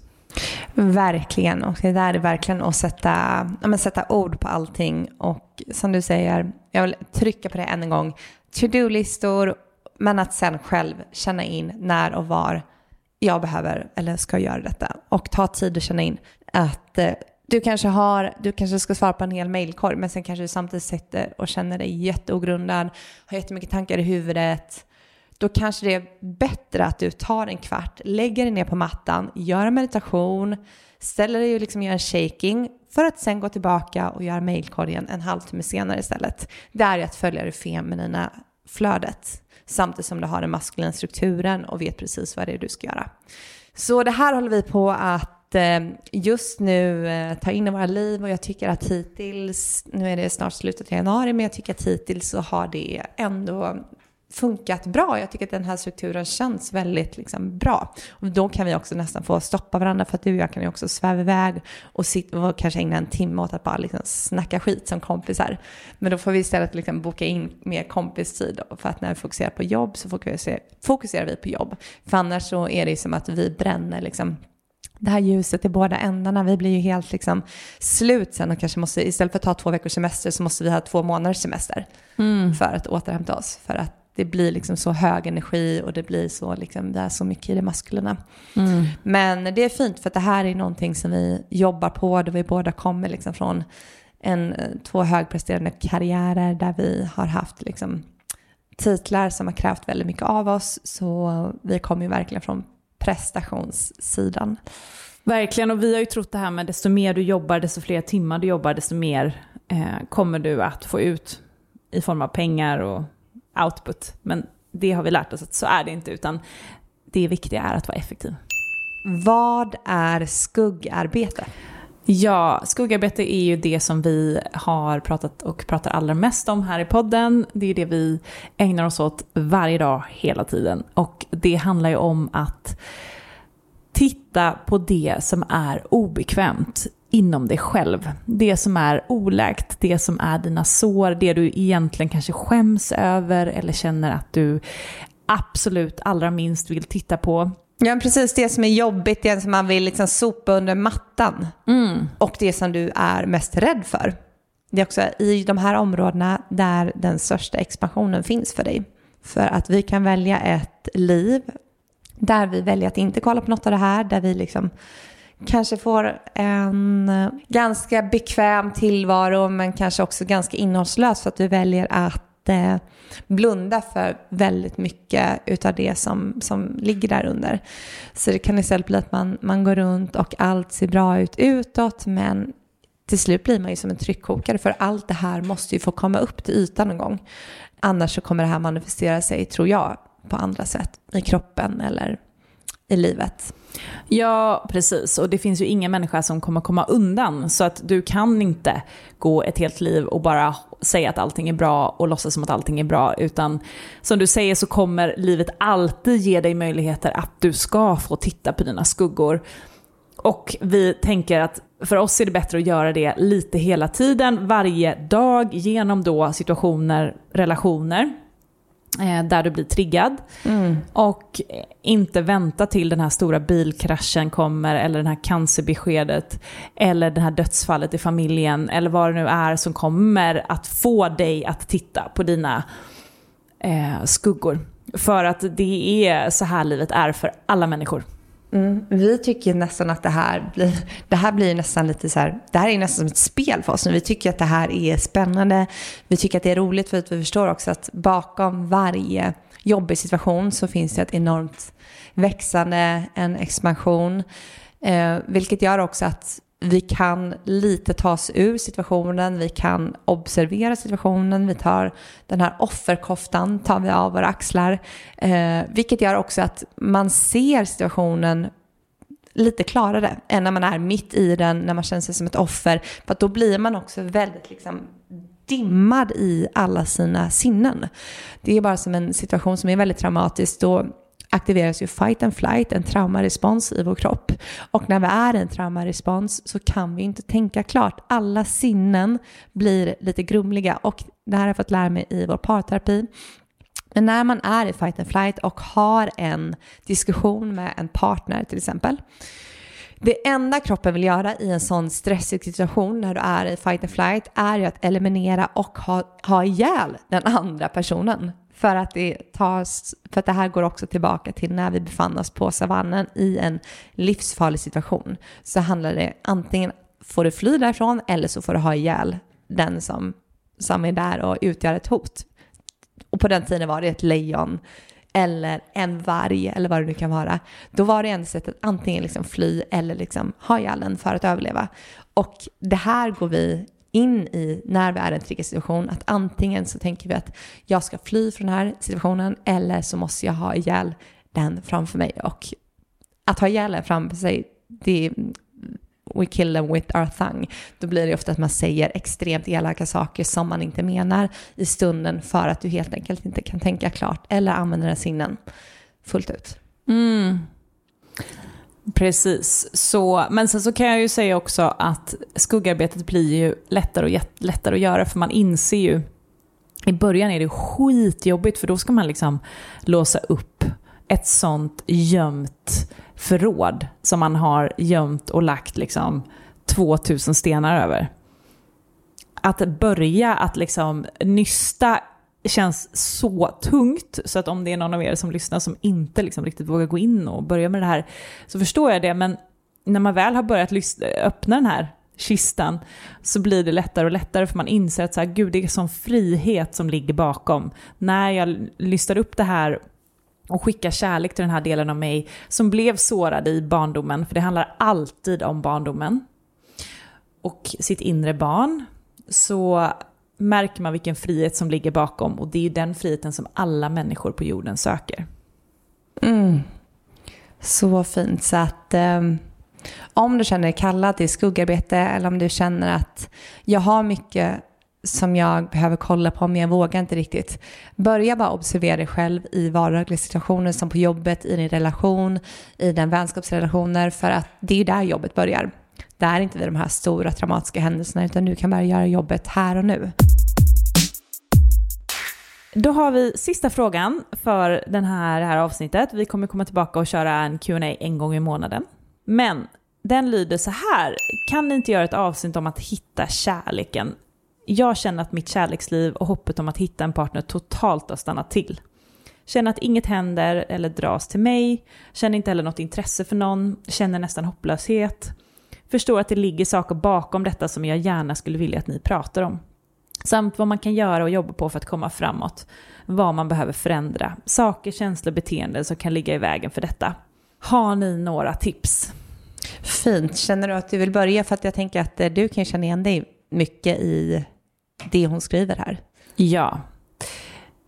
Verkligen, och det där är verkligen att sätta, ja, sätta ord på allting. Och som du säger, jag vill trycka på det än en gång, to-do-listor, men att sen själv känna in när och var jag behöver eller ska göra detta. Och ta tid att känna in att eh, du kanske, har, du kanske ska svara på en hel mailkorg, men sen kanske du samtidigt sitter och känner dig jätteogrundad, har jättemycket tankar i huvudet, då kanske det är bättre att du tar en kvart, lägger dig ner på mattan, gör en meditation, ställer dig och liksom gör en shaking för att sen gå tillbaka och göra mailkorgen en halvtimme senare istället. Det är att följa det feminina flödet samtidigt som du har den maskulina strukturen och vet precis vad det är du ska göra. Så det här håller vi på att eh, just nu eh, ta in i våra liv och jag tycker att hittills, nu är det snart slutet av januari, men jag tycker att hittills så har det ändå funkat bra. Jag tycker att den här strukturen känns väldigt liksom, bra. Och då kan vi också nästan få stoppa varandra för att du och jag kan ju också sväva iväg och, sitta, och kanske ägna en timme åt att bara liksom snacka skit som kompisar. Men då får vi istället liksom boka in mer kompistid för att när vi fokuserar på jobb så fokuserar, fokuserar vi på jobb. För annars så är det som att vi bränner liksom det här ljuset i båda ändarna. Vi blir ju helt liksom slut sen och kanske måste, istället för att ta två veckors semester så måste vi ha två månaders semester för att återhämta oss. För att det blir liksom så hög energi och det blir så, liksom, det är så mycket i det maskulina. Men det är fint för att det här är någonting som vi jobbar på då vi båda kommer liksom från en, eh, två högpresterande karriärer där vi har haft liksom titlar som har krävt väldigt mycket av oss. Så vi kommer ju verkligen från prestationssidan. Verkligen, och vi har ju trott det här med desto mer du jobbar, desto fler timmar du jobbar, desto mer eh, kommer du att få ut i form av pengar och output. Men det har vi lärt oss att så är det inte, utan det viktiga är att vara effektiv. Vad är skuggarbete? Ja, skuggarbete är ju det som vi har pratat och pratar allra mest om här i podden. Det är det vi ägnar oss åt varje dag, hela tiden. Och det handlar ju om att titta på det som är obekvämt inom dig själv. Det som är oläkt, det som är dina sår, det du egentligen kanske skäms över eller känner att du absolut allra minst vill titta på. Ja, precis det som är jobbigt, det som man vill liksom sopa under mattan. Och det som du är mest rädd för. Det är också i de här områdena där den största expansionen finns för dig. För att vi kan välja ett liv där vi väljer att inte kolla på något av det här, där vi liksom kanske får en eh, ganska bekväm tillvaro men kanske också ganska innehållslös för att du väljer att eh, blunda för väldigt mycket utav det som, som ligger där under. Så det kan istället bli att man, man går runt och allt ser bra ut utåt men till slut blir man ju som en tryckkokare för allt det här måste ju få komma upp till ytan någon gång. Annars så kommer det här manifestera sig, tror jag, på andra sätt i kroppen eller i livet. Ja, precis. Och det finns ju ingen människa som kommer komma undan. Så att du kan inte gå ett helt liv och bara säga att allting är bra och låtsas som att allting är bra. Utan som du säger så kommer livet alltid ge dig möjligheter att du ska få titta på dina skuggor. Och vi tänker att för oss är det bättre att göra det lite hela tiden, varje dag, genom då situationer, relationer där du blir triggad. Och inte vänta till den här stora bilkraschen kommer eller den här cancerbeskedet eller det här dödsfallet i familjen eller vad det nu är som kommer att få dig att titta på dina eh, skuggor. För att det är så här livet är för alla människor. Mm. Vi tycker nästan att det här blir, det här blir nästan lite så här, det här är nästan som ett spel för oss. Vi tycker att det här är spännande, vi tycker att det är roligt för att vi förstår också att bakom varje jobbig situation så finns det ett enormt växande, en expansion. Eh, vilket gör också att vi kan lite ta oss ur situationen, vi kan observera situationen, vi tar den här offerkoftan, tar vi av våra axlar. Eh, vilket gör också att man ser situationen lite klarare än när man är mitt i den, när man känner sig som ett offer. För att då blir man också väldigt liksom dimmad i alla sina sinnen. Det är bara som en situation som är väldigt traumatisk. Då aktiveras ju fight and flight, en traumarespons i vår kropp. Och när vi är i en traumarespons så kan vi inte tänka klart. Alla sinnen blir lite grumliga och det här har jag fått lära mig i vår parterapi. Men när man är i fight and flight och har en diskussion med en partner till exempel. Det enda kroppen vill göra i en sån stressig situation när du är i fight and flight är ju att eliminera och ha, ha ihjäl den andra personen. För att, det tas, för att det här går också tillbaka till när vi befann oss på savannen i en livsfarlig situation. Så handlar det antingen får du fly därifrån eller så får du ha ihjäl den som, som är där och utgör ett hot. Och på den tiden var det ett lejon eller en varg eller vad det nu kan vara. Då var det enda sättet antingen liksom fly eller liksom ha ihjäl den för att överleva. Och det här går vi in i när vi är i en triggersituation. Att antingen så tänker vi att jag ska fly från den här situationen eller så måste jag ha ihjäl den framför mig. Och att ha ihjäl den framför sig, det är we kill them with our tongue. Då blir det ofta att man säger extremt elaka saker som man inte menar i stunden för att du helt enkelt inte kan tänka klart eller använda dina sinnen fullt ut. Mm. Precis. Så, men sen så kan jag ju säga också att skuggarbetet blir ju lättare och lättare att göra för man inser ju i början är det skitjobbigt för då ska man liksom låsa upp ett sånt gömt förråd som man har gömt och lagt liksom 2000 stenar över. Att börja att liksom nysta känns så tungt så att om det är någon av er som lyssnar som inte liksom riktigt vågar gå in och börja med det här så förstår jag det men när man väl har börjat öppna den här kistan så blir det lättare och lättare för man inser att så här, gud det är sån frihet som ligger bakom. När jag lyssnar upp det här och skickar kärlek till den här delen av mig som blev sårad i barndomen, för det handlar alltid om barndomen och sitt inre barn, så märker man vilken frihet som ligger bakom och det är ju den friheten som alla människor på jorden söker. Mm. Så fint. Så att eh, om du känner dig kallad till skuggarbete eller om du känner att jag har mycket som jag behöver kolla på men jag vågar inte riktigt. Börja bara observera dig själv i vardagliga situationer som på jobbet, i din relation, i den vänskapsrelationer för att det är där jobbet börjar. Det är inte vid de här stora traumatiska händelserna utan du kan bara göra jobbet här och nu. Då har vi sista frågan för den här, det här avsnittet. Vi kommer komma tillbaka och köra en Q&A en gång i månaden. Men den lyder så här. Kan ni inte göra ett avsnitt om att hitta kärleken? Jag känner att mitt kärleksliv och hoppet om att hitta en partner totalt har stannat till. Känner att inget händer eller dras till mig. Känner inte heller något intresse för någon. Känner nästan hopplöshet. Förstår att det ligger saker bakom detta som jag gärna skulle vilja att ni pratar om. Samt vad man kan göra och jobba på för att komma framåt. Vad man behöver förändra. Saker, känslor, beteenden som kan ligga i vägen för detta. Har ni några tips? Fint. Känner du att du vill börja? För att jag tänker att eh, du kan känna igen dig mycket i det hon skriver här. Ja.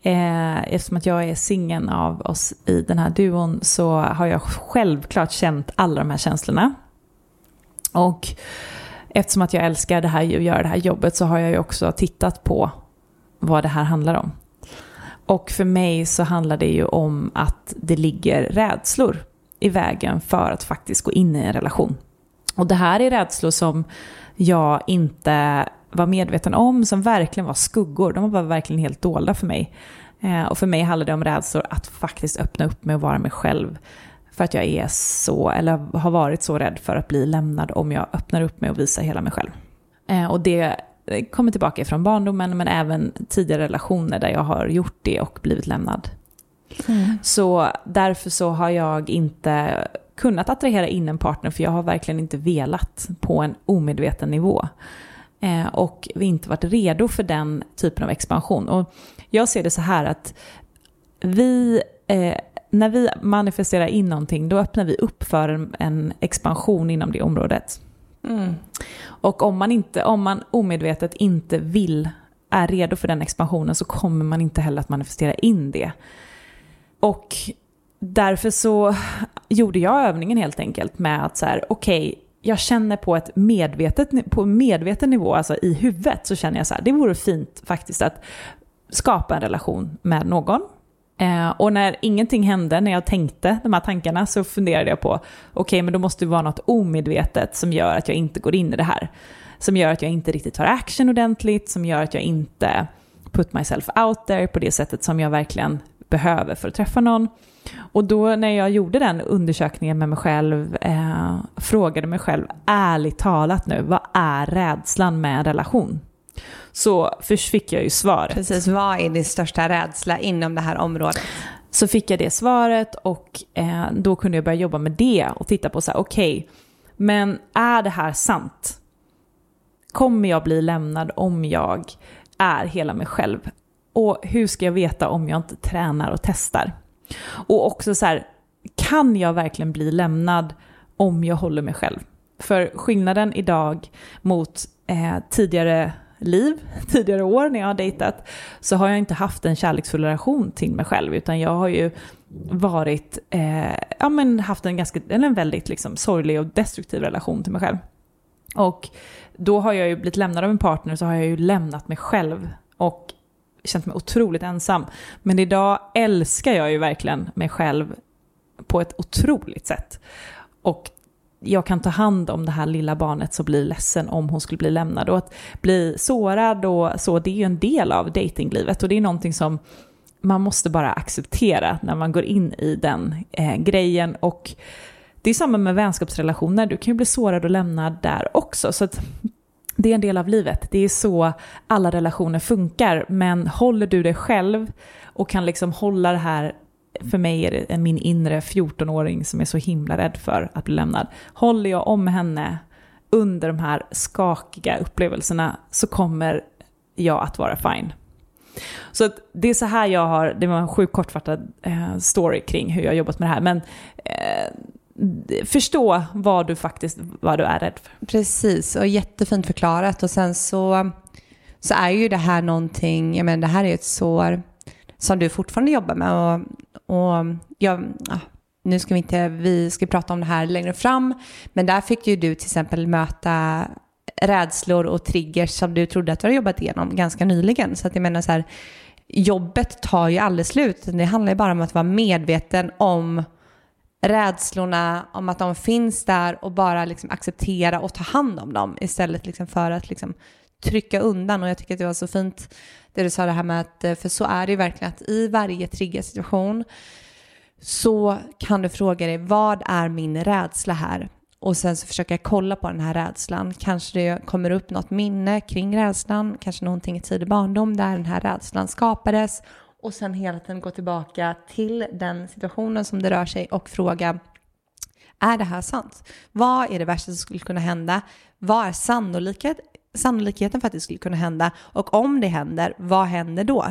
Eh, eftersom att jag är singeln av oss i den här duon så har jag självklart känt alla de här känslorna. Och eftersom att jag älskar det här och gör det här jobbet så har jag ju också tittat på vad det här handlar om. Och för mig så handlar det ju om att det ligger rädslor i vägen för att faktiskt gå in i en relation. Och det här är rädslor som jag inte var medveten om, som verkligen var skuggor. De var verkligen helt dolda för mig. Eh, och för mig handlar det om rädslor att faktiskt öppna upp mig och vara mig själv. För att jag är så, eller har varit så rädd för att bli lämnad om jag öppnar upp mig och visar hela mig själv. Eh, och det kommer tillbaka från barndomen, men även tidigare relationer där jag har gjort det och blivit lämnad. Mm. Så därför så har jag inte kunnat attrahera in en partner, för jag har verkligen inte velat på en omedveten nivå. Eh, och vi inte varit redo för den typen av expansion. Och jag ser det så här att vi, eh, när vi manifesterar in någonting, då öppnar vi upp för en, en expansion inom det området. Mm. Och om man, inte, om man omedvetet inte vill, är redo för den expansionen så kommer man inte heller att manifestera in det. Och därför så gjorde jag övningen helt enkelt med att så här, okej, okay, jag känner på ett medvetet, på medveten nivå, alltså i huvudet, så känner jag så här, det vore fint faktiskt att skapa en relation med någon. Eh, och när ingenting hände, när jag tänkte de här tankarna, så funderade jag på, okej, okay, men då måste det vara något omedvetet som gör att jag inte går in i det här. Som gör att jag inte riktigt tar action ordentligt, som gör att jag inte put myself out there på det sättet som jag verkligen behöver för att träffa någon. Och då när jag gjorde den undersökningen med mig själv, eh, frågade mig själv, ärligt talat nu, vad är rädslan med en relation? Så fick jag ju svaret. Precis, vad är din största rädsla inom det här området? Så fick jag det svaret och eh, då kunde jag börja jobba med det och titta på så här, okej, okay, men är det här sant? Kommer jag bli lämnad om jag är hela mig själv? Och hur ska jag veta om jag inte tränar och testar? Och också så här, kan jag verkligen bli lämnad om jag håller mig själv? För skillnaden idag mot eh, tidigare liv, tidigare år när jag har dejtat, så har jag inte haft en kärleksfull relation till mig själv, utan jag har ju varit, eh, ja men haft en ganska, en väldigt liksom sorglig och destruktiv relation till mig själv. Och då har jag ju blivit lämnad av en partner, så har jag ju lämnat mig själv och känt mig otroligt ensam. Men idag älskar jag ju verkligen mig själv på ett otroligt sätt. Och jag kan ta hand om det här lilla barnet som blir ledsen om hon skulle bli lämnad. Och att bli sårad och så, det är ju en del av datinglivet och det är någonting som man måste bara acceptera när man går in i den eh, grejen. Och det är samma med vänskapsrelationer, du kan ju bli sårad och lämnad där också. Så att det är en del av livet. Det är så alla relationer funkar. Men håller du dig själv och kan liksom hålla det här, för mig är det min inre 14-åring som är så himla rädd för att bli lämnad. Håller jag om henne under de här skakiga upplevelserna så kommer jag att vara fine. Så att det är så här jag har, det var en sjukt kortfattad eh, story kring hur jag har jobbat med det här, men eh, förstå vad du faktiskt, vad du är rädd för. Precis, och jättefint förklarat. Och sen så, så är ju det här någonting, jag menar det här är ett sår som du fortfarande jobbar med. Och, och jag, ja, ah, nu ska vi inte, vi ska prata om det här längre fram, men där fick ju du till exempel möta rädslor och triggers som du trodde att du hade jobbat igenom ganska nyligen. Så att jag menar så här, jobbet tar ju aldrig slut. Det handlar ju bara om att vara medveten om rädslorna, om att de finns där och bara liksom acceptera och ta hand om dem istället liksom för att liksom trycka undan. Och jag tycker att det var så fint det du sa det här med att, eh, för så är det ju verkligen att i varje triggersituation så kan du fråga dig vad är min rädsla här? Och sen så försöker jag kolla på den här rädslan. Kanske det kommer upp något minne kring rädslan, kanske någonting i tidig barndom där den här rädslan skapades. Och sen hela tiden gå tillbaka till den situationen som det rör sig och fråga är det här sant? Vad är det värsta som skulle kunna hända? Vad är sannolikhet, sannolikheten för att det skulle kunna hända? Och om det händer, vad händer då?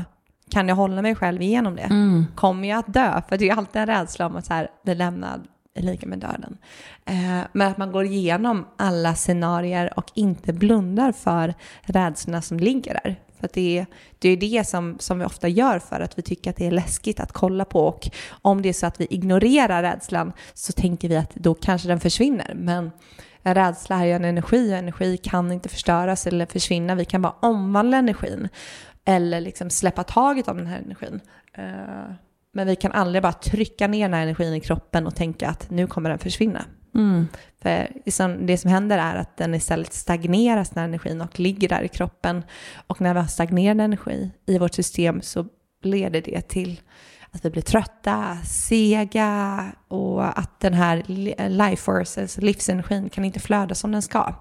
Kan jag hålla mig själv igenom det? Mm. Kommer jag att dö? För det är alltid en rädsla om att så här, bli lämnad är lika med döden. Eh, men att man går igenom alla scenarier och inte blundar för rädslorna som ligger där. För att det är, det är det som, som vi ofta gör för att vi tycker att det är läskigt att kolla på. Och om det är så att vi ignorerar rädslan så tänker vi att då kanske den försvinner. Men rädsla är ju en energi och energi kan inte förstöras eller försvinna. Vi kan bara omvandla energin eller liksom släppa taget om den här energin. Uh, men vi kan aldrig bara trycka ner den här energin i kroppen och tänka att nu kommer den försvinna. Mm. För det som händer är att den istället stagneras den här energin och ligger där i kroppen. Och när vi har stagnerad energi i vårt system så leder det till att vi blir trötta, sega och att den här life force, alltså livsenergin, kan inte flöda som den ska.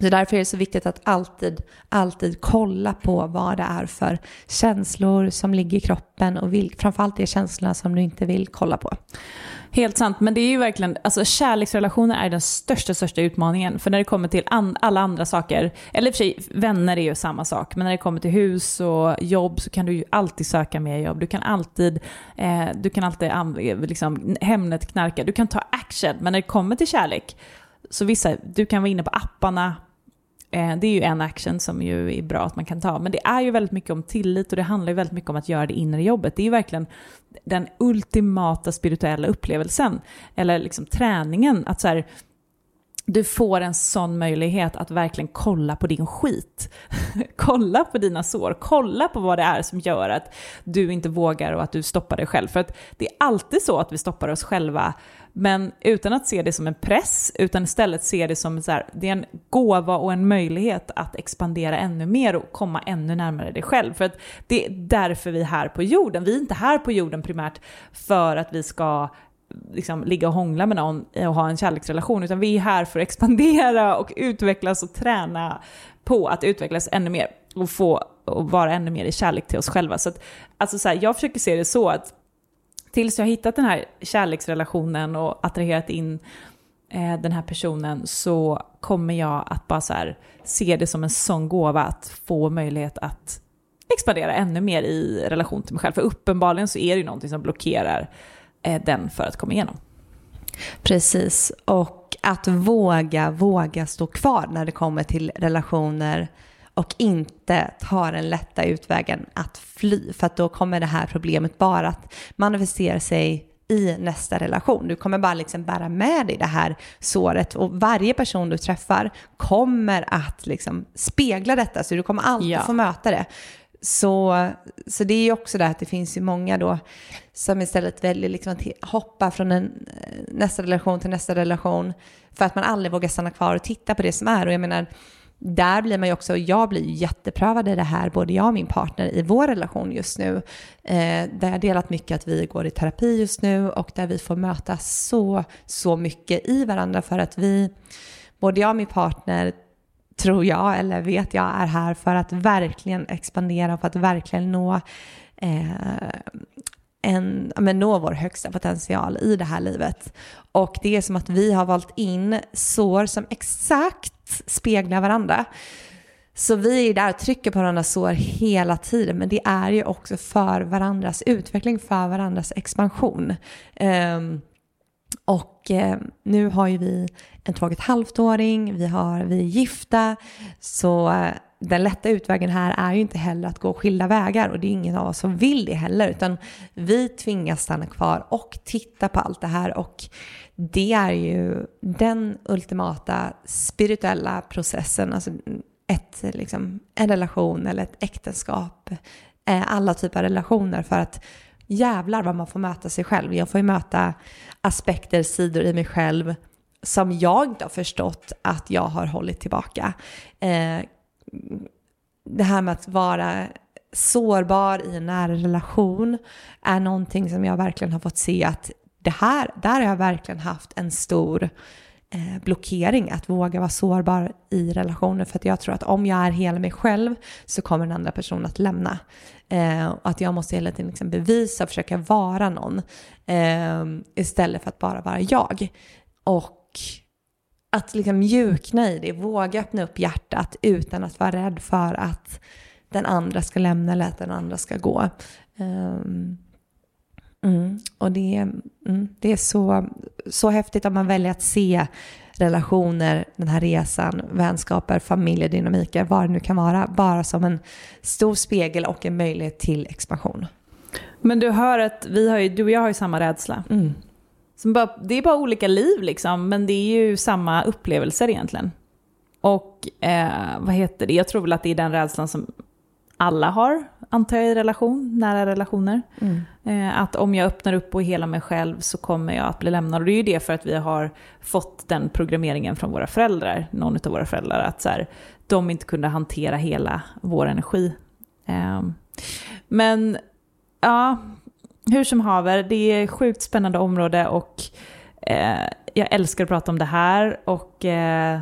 Så därför är det så viktigt att alltid, alltid kolla på vad det är för känslor som ligger i kroppen och vil, framförallt de känslorna som du inte vill kolla på. Helt sant, men det är ju verkligen, alltså kärleksrelationer är den största, största utmaningen. För när det kommer till an, alla andra saker, eller i och för sig vänner är ju samma sak, men när det kommer till hus och jobb så kan du ju alltid söka mer jobb. Du kan alltid, eh, du kan alltid liksom, Hemnet knarka, du kan ta action, men när det kommer till kärlek så vissa, du kan vara inne på apparna, eh, det är ju en action som ju är bra att man kan ta. Men det är ju väldigt mycket om tillit och det handlar ju väldigt mycket om att göra det inre jobbet. Det är ju verkligen den ultimata spirituella upplevelsen. Eller liksom träningen. Att så här, du får en sån möjlighet att verkligen kolla på din skit. kolla på dina sår, kolla på vad det är som gör att du inte vågar och att du stoppar dig själv. För att det är alltid så att vi stoppar oss själva men utan att se det som en press, utan istället se det som så här, det är en gåva och en möjlighet att expandera ännu mer och komma ännu närmare dig själv. För att det är därför vi är här på jorden. Vi är inte här på jorden primärt för att vi ska liksom ligga och hångla med någon och ha en kärleksrelation, utan vi är här för att expandera och utvecklas och träna på att utvecklas ännu mer och få och vara ännu mer i kärlek till oss själva. Så att, alltså så här, jag försöker se det så att tills jag har hittat den här kärleksrelationen och attraherat in eh, den här personen så kommer jag att bara så här, se det som en sån gåva att få möjlighet att expandera ännu mer i relation till mig själv. För uppenbarligen så är det ju någonting som blockerar den för att komma igenom. Precis, och att våga, våga stå kvar när det kommer till relationer och inte ta den lätta utvägen att fly. För att då kommer det här problemet bara att manifestera sig i nästa relation. Du kommer bara liksom bära med dig det här såret och varje person du träffar kommer att liksom spegla detta så du kommer alltid ja. få möta det. Så, så det är ju också det att det finns ju många då som istället väljer liksom att hoppa från en, eh, nästa relation till nästa relation för att man aldrig vågar stanna kvar och titta på det som är. Och jag menar, där blir man ju också, jag blir ju jätteprövad i det här, både jag och min partner i vår relation just nu. Eh, där jag delat mycket att vi går i terapi just nu och där vi får möta så, så mycket i varandra för att vi, både jag och min partner, tror jag, eller vet jag, är här för att verkligen expandera och för att verkligen nå eh, en, men nå vår högsta potential i det här livet. Och det är som att vi har valt in sår som exakt speglar varandra. Så vi är där och trycker på varandras sår hela tiden, men det är ju också för varandras utveckling, för varandras expansion. Um, och eh, nu har ju vi en två och ett halvt-åring, vi, har, vi är gifta, så den lätta utvägen här är ju inte heller att gå skilda vägar och det är ingen av oss som vill det heller, utan vi tvingas stanna kvar och titta på allt det här och det är ju den ultimata spirituella processen, alltså ett, liksom, en relation eller ett äktenskap, eh, alla typer av relationer för att jävlar vad man får möta sig själv. Jag får ju möta aspekter, sidor i mig själv som jag inte har förstått att jag har hållit tillbaka. Eh, det här med att vara sårbar i en nära relation är någonting som jag verkligen har fått se att det här, där har jag verkligen haft en stor eh, blockering att våga vara sårbar i relationer för att jag tror att om jag är hela mig själv så kommer den andra personen att lämna. Eh, att jag måste hela tiden liksom bevisa och försöka vara någon eh, istället för att bara vara jag. Och att liksom mjukna i det, våga öppna upp hjärtat utan att vara rädd för att den andra ska lämna eller att den andra ska gå. Um, mm, och det, mm, det är så, så häftigt om man väljer att se relationer, den här resan, vänskaper, familjedynamiker, vad det nu kan vara, bara som en stor spegel och en möjlighet till expansion. Men du hör att vi har ju, du och jag har ju samma rädsla. Mm. Som bara, det är bara olika liv liksom, men det är ju samma upplevelser egentligen. Och eh, vad heter det, jag tror väl att det är den rädslan som alla har, antar jag, i relation, nära relationer. Mm. Eh, att om jag öppnar upp och hela mig själv så kommer jag att bli lämnad. Och det är ju det för att vi har fått den programmeringen från våra föräldrar, någon av våra föräldrar, att så här, de inte kunde hantera hela vår energi. Eh, men ja, hur som haver, det är ett sjukt spännande område och eh, jag älskar att prata om det här och eh,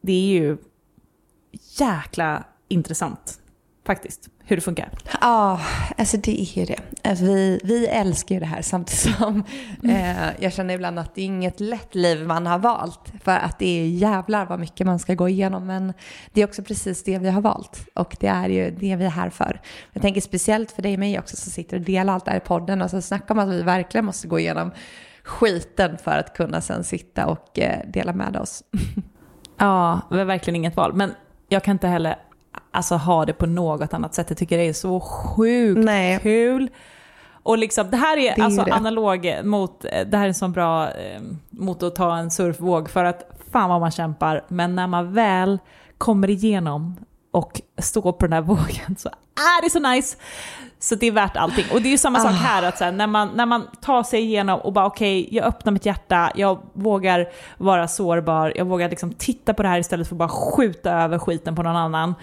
det är ju jäkla intressant faktiskt, hur det funkar. Ja, alltså det är ju det. Alltså vi, vi älskar ju det här samtidigt som eh, jag känner ibland att det är inget lätt liv man har valt. För att det är jävlar vad mycket man ska gå igenom. Men det är också precis det vi har valt. Och det är ju det vi är här för. Jag tänker speciellt för dig och mig också som sitter och delar allt det här i podden. Och så snackar om att vi verkligen måste gå igenom skiten för att kunna sen sitta och eh, dela med oss. ja, vi har verkligen inget val. Men jag kan inte heller alltså, ha det på något annat sätt. Jag tycker det är så sjukt Nej. kul. Och liksom, det här är, det är alltså analog mot, det här är en sån bra eh, mot att ta en surfvåg för att fan vad man kämpar, men när man väl kommer igenom och står på den här vågen så är det så nice. Så det är värt allting. Och det är ju samma sak ah. här, att så här, när, man, när man tar sig igenom och bara okej, okay, jag öppnar mitt hjärta, jag vågar vara sårbar, jag vågar liksom titta på det här istället för att bara skjuta över skiten på någon annan.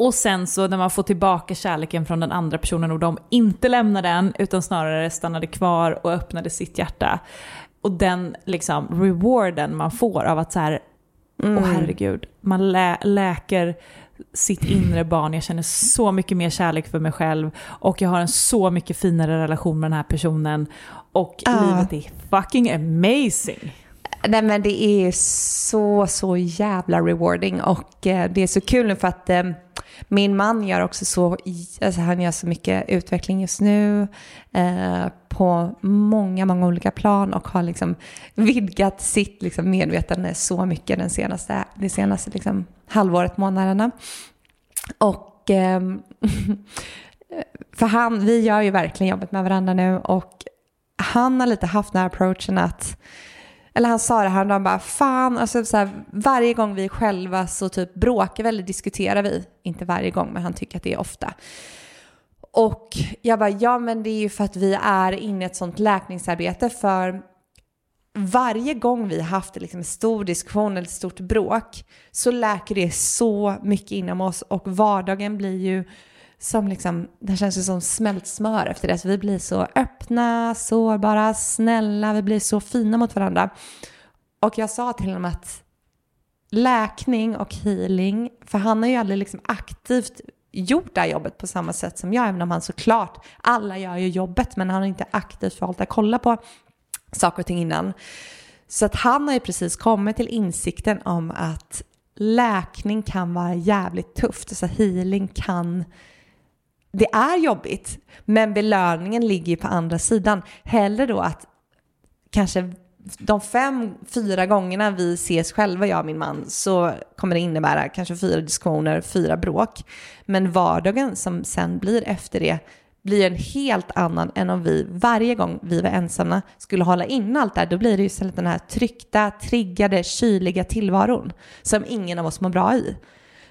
Och sen så när man får tillbaka kärleken från den andra personen och de inte lämnar den utan snarare stannade kvar och öppnade sitt hjärta. Och den liksom rewarden man får av att så här, mm. åh herregud, man lä läker sitt inre barn, jag känner så mycket mer kärlek för mig själv och jag har en så mycket finare relation med den här personen och uh. livet är fucking amazing. Nej men det är så, så jävla rewarding och eh, det är så kul nu för att eh, min man gör också så, alltså han gör så mycket utveckling just nu eh, på många, många olika plan och har liksom vidgat sitt liksom, medvetande så mycket den senaste, det senaste liksom, halvåret, månaderna. Och eh, för han, vi gör ju verkligen jobbet med varandra nu och han har lite haft den här approachen att eller han sa det här, han bara fan, alltså så här, varje gång vi är själva så typ bråkar vi eller diskuterar vi. Inte varje gång, men han tycker att det är ofta. Och jag bara, ja men det är ju för att vi är inne i ett sånt läkningsarbete för varje gång vi haft liksom en stor diskussion eller ett stort bråk så läker det så mycket inom oss och vardagen blir ju som liksom, det känns ju som smält smör efter det. Så vi blir så öppna, sårbara, snälla, vi blir så fina mot varandra. Och jag sa till honom att läkning och healing, för han har ju aldrig liksom aktivt gjort det här jobbet på samma sätt som jag, även om han såklart, alla gör ju jobbet, men han har inte aktivt valt att kolla på saker och ting innan. Så att han har ju precis kommit till insikten om att läkning kan vara jävligt tufft, alltså healing kan det är jobbigt, men belöningen ligger ju på andra sidan. Hellre då att kanske de fem, fyra gångerna vi ses själva, jag och min man, så kommer det innebära kanske fyra diskussioner, fyra bråk. Men vardagen som sen blir efter det blir en helt annan än om vi varje gång vi var ensamma skulle hålla in allt där. Då blir det ju istället den här tryckta, triggade, kyliga tillvaron som ingen av oss mår bra i.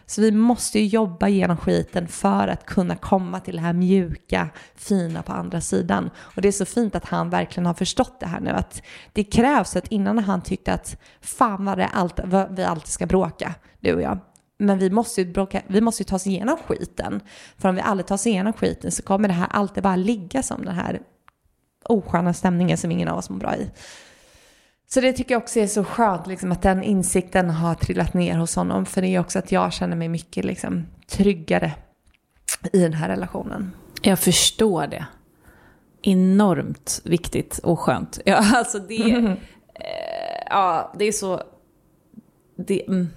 Så vi måste ju jobba genom skiten för att kunna komma till det här mjuka, fina på andra sidan. Och det är så fint att han verkligen har förstått det här nu. Att det krävs att innan han tyckte att fan vad, det allt, vad vi alltid ska bråka, du och jag. Men vi måste, ju bråka, vi måste ju ta oss igenom skiten. För om vi aldrig tar oss igenom skiten så kommer det här alltid bara ligga som den här osköna stämningen som ingen av oss mår bra i. Så det tycker jag också är så skönt, liksom, att den insikten har trillat ner hos honom. För det är också att jag känner mig mycket liksom, tryggare i den här relationen. Jag förstår det. Enormt viktigt och skönt. Ja, alltså det, eh, ja, det är så... Det, mm,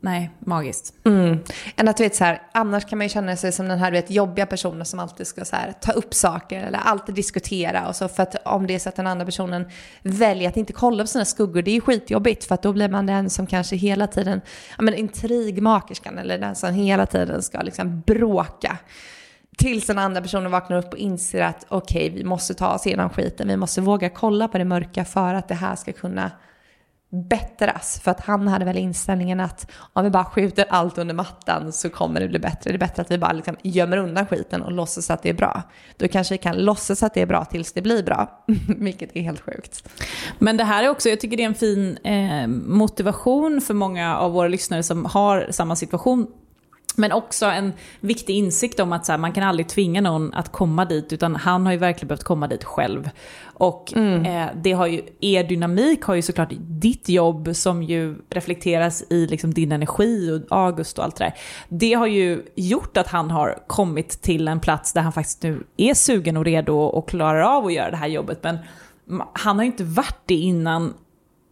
nej, magiskt. Mm. Än att du vet så här, annars kan man ju känna sig som den här du vet, jobbiga personen som alltid ska så här, ta upp saker eller alltid diskutera. Och så för att om det är så att den andra personen väljer att inte kolla på sina skuggor, det är ju skitjobbigt för att då blir man den som kanske hela tiden, ja men intrigmakerskan eller den som hela tiden ska liksom bråka. Tills den andra personen vaknar upp och inser att okej, okay, vi måste ta oss igenom skiten, vi måste våga kolla på det mörka för att det här ska kunna bättras. För att han hade väl inställningen att om vi bara skjuter allt under mattan så kommer det bli bättre. Det är bättre att vi bara liksom gömmer undan skiten och låtsas att det är bra. Då kanske vi kan låtsas att det är bra tills det blir bra. Vilket är helt sjukt. Men det här är också, jag tycker det är en fin eh, motivation för många av våra lyssnare som har samma situation men också en viktig insikt om att så här, man kan aldrig tvinga någon att komma dit, utan han har ju verkligen behövt komma dit själv. Och mm. eh, det har ju, er dynamik har ju såklart ditt jobb som ju reflekteras i liksom din energi och August och allt det där. Det har ju gjort att han har kommit till en plats där han faktiskt nu är sugen och redo och klarar av att göra det här jobbet. Men han har ju inte varit det innan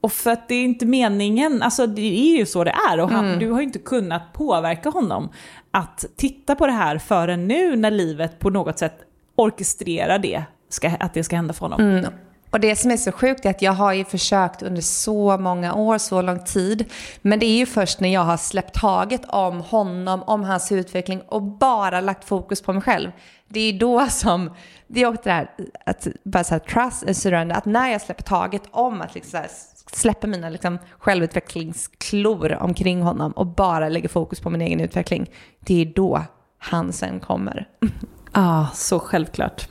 och för att det är inte meningen, alltså det är ju så det är och han, mm. du har ju inte kunnat påverka honom att titta på det här förrän nu när livet på något sätt orkestrerar det, ska, att det ska hända för honom. Mm. Och det som är så sjukt är att jag har ju försökt under så många år, så lång tid. Men det är ju först när jag har släppt taget om honom, om hans utveckling och bara lagt fokus på mig själv. Det är då som, det är också det här att bara så här, trust and surrender, att när jag släpper taget om att liksom så här, släpper mina liksom, självutvecklingsklor omkring honom och bara lägger fokus på min egen utveckling, det är då han sen kommer. Ja, ah, så självklart.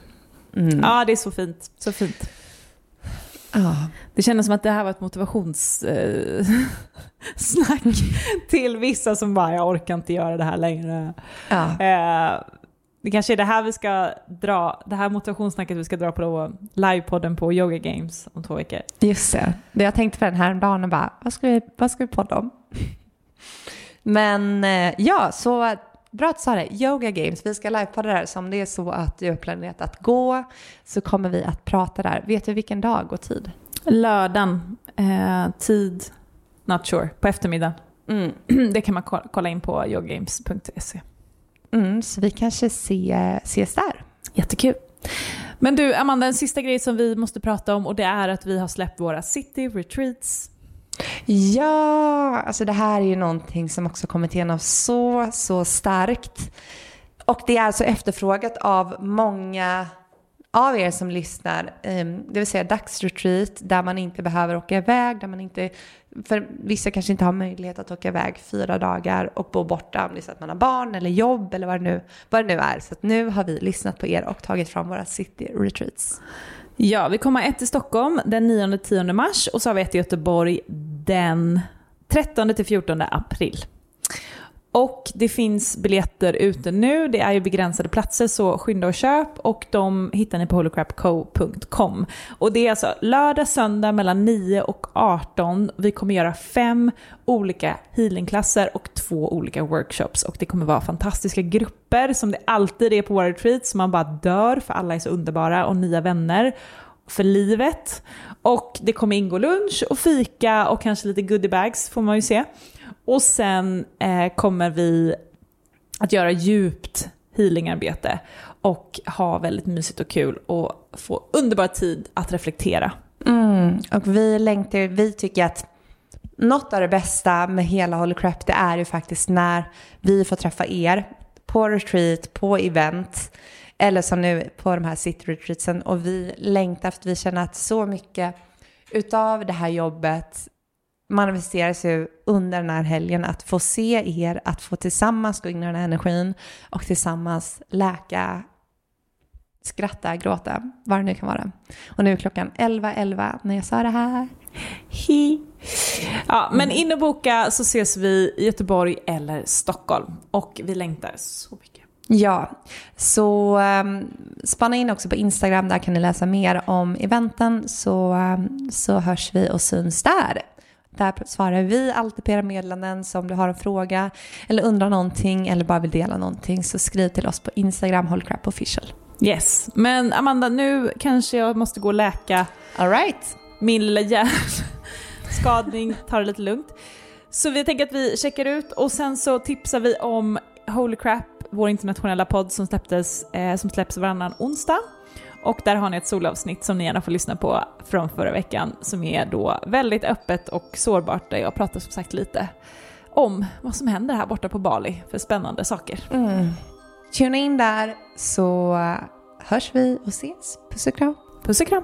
Ja, mm. ah, det är så fint. Så fint. Ah. Det kändes som att det här var ett motivationssnack eh, till vissa som bara, jag orkar inte göra det här längre. Ah. Eh, det kanske är det här vi ska dra, det här motivationssnacket vi ska dra på livepodden på Yoga Games om två veckor. Just det. Jag tänkte på den här dagen och bara, vad ska vi, vad ska vi podda om? Men eh, ja, så bra att du sa det. Yoga Games, vi ska livepodda där. Så om det är så att du har planerat att gå så kommer vi att prata där. Vet du vilken dag och tid? Lördagen, eh, tid, not sure, på eftermiddag. Mm. Det kan man kolla in på yogagames.se. Mm, så vi kanske se, ses där. Jättekul. Men du, Amanda, en sista grej som vi måste prata om och det är att vi har släppt våra city retreats. Ja, alltså det här är ju någonting som också kommit igenom så, så starkt. Och det är alltså efterfrågat av många av er som lyssnar, ehm, det vill säga dagsretreat där man inte behöver åka iväg, där man inte, för vissa kanske inte har möjlighet att åka iväg fyra dagar och bo borta om det är så att man har barn eller jobb eller vad det nu, vad det nu är. Så att nu har vi lyssnat på er och tagit fram våra city retreats. Ja, vi kommer ha ett i Stockholm den 9-10 mars och så har vi ett i Göteborg den 13-14 april. Och det finns biljetter ute nu, det är ju begränsade platser så skynda och köp och de hittar ni på holocrapco.com. Och det är alltså lördag, söndag mellan 9 och 18. Vi kommer göra fem olika healingklasser och två olika workshops och det kommer vara fantastiska grupper som det alltid är på våra retreats, man bara dör för alla är så underbara och nya vänner för livet. Och det kommer ingå lunch och fika och kanske lite goodiebags får man ju se. Och sen eh, kommer vi att göra djupt healingarbete och ha väldigt mysigt och kul och få underbar tid att reflektera. Mm, och vi längtar, vi tycker att något av det bästa med hela Holy Crap det är ju faktiskt när vi får träffa er på retreat, på event eller som nu på de här city retreatsen och vi längtar efter, vi känner att så mycket utav det här jobbet manifesteras ju under den här helgen att få se er, att få tillsammans gå in i den här energin och tillsammans läka, skratta, gråta, vad det nu kan vara. Och nu är klockan 11.11 11 när jag sa det här. Hi. Ja, men in och boka så ses vi i Göteborg eller Stockholm. Och vi längtar så mycket. Ja, så um, spana in också på Instagram, där kan ni läsa mer om eventen så, um, så hörs vi och syns där. Där svarar vi alltid på era meddelanden så om du har en fråga eller undrar någonting eller bara vill dela någonting så skriv till oss på Instagram, Official. Yes, men Amanda nu kanske jag måste gå och läka All right. min lilla hjärnskadning, ta det lite lugnt. Så vi tänker att vi checkar ut och sen så tipsar vi om Holy Crap, vår internationella podd som, släpptes, eh, som släpps varannan onsdag. Och där har ni ett solavsnitt som ni gärna får lyssna på från förra veckan som är då väldigt öppet och sårbart där jag pratar som sagt lite om vad som händer här borta på Bali för spännande saker. Mm. Tuna in där så hörs vi och ses. Puss och kram. Puss och kram.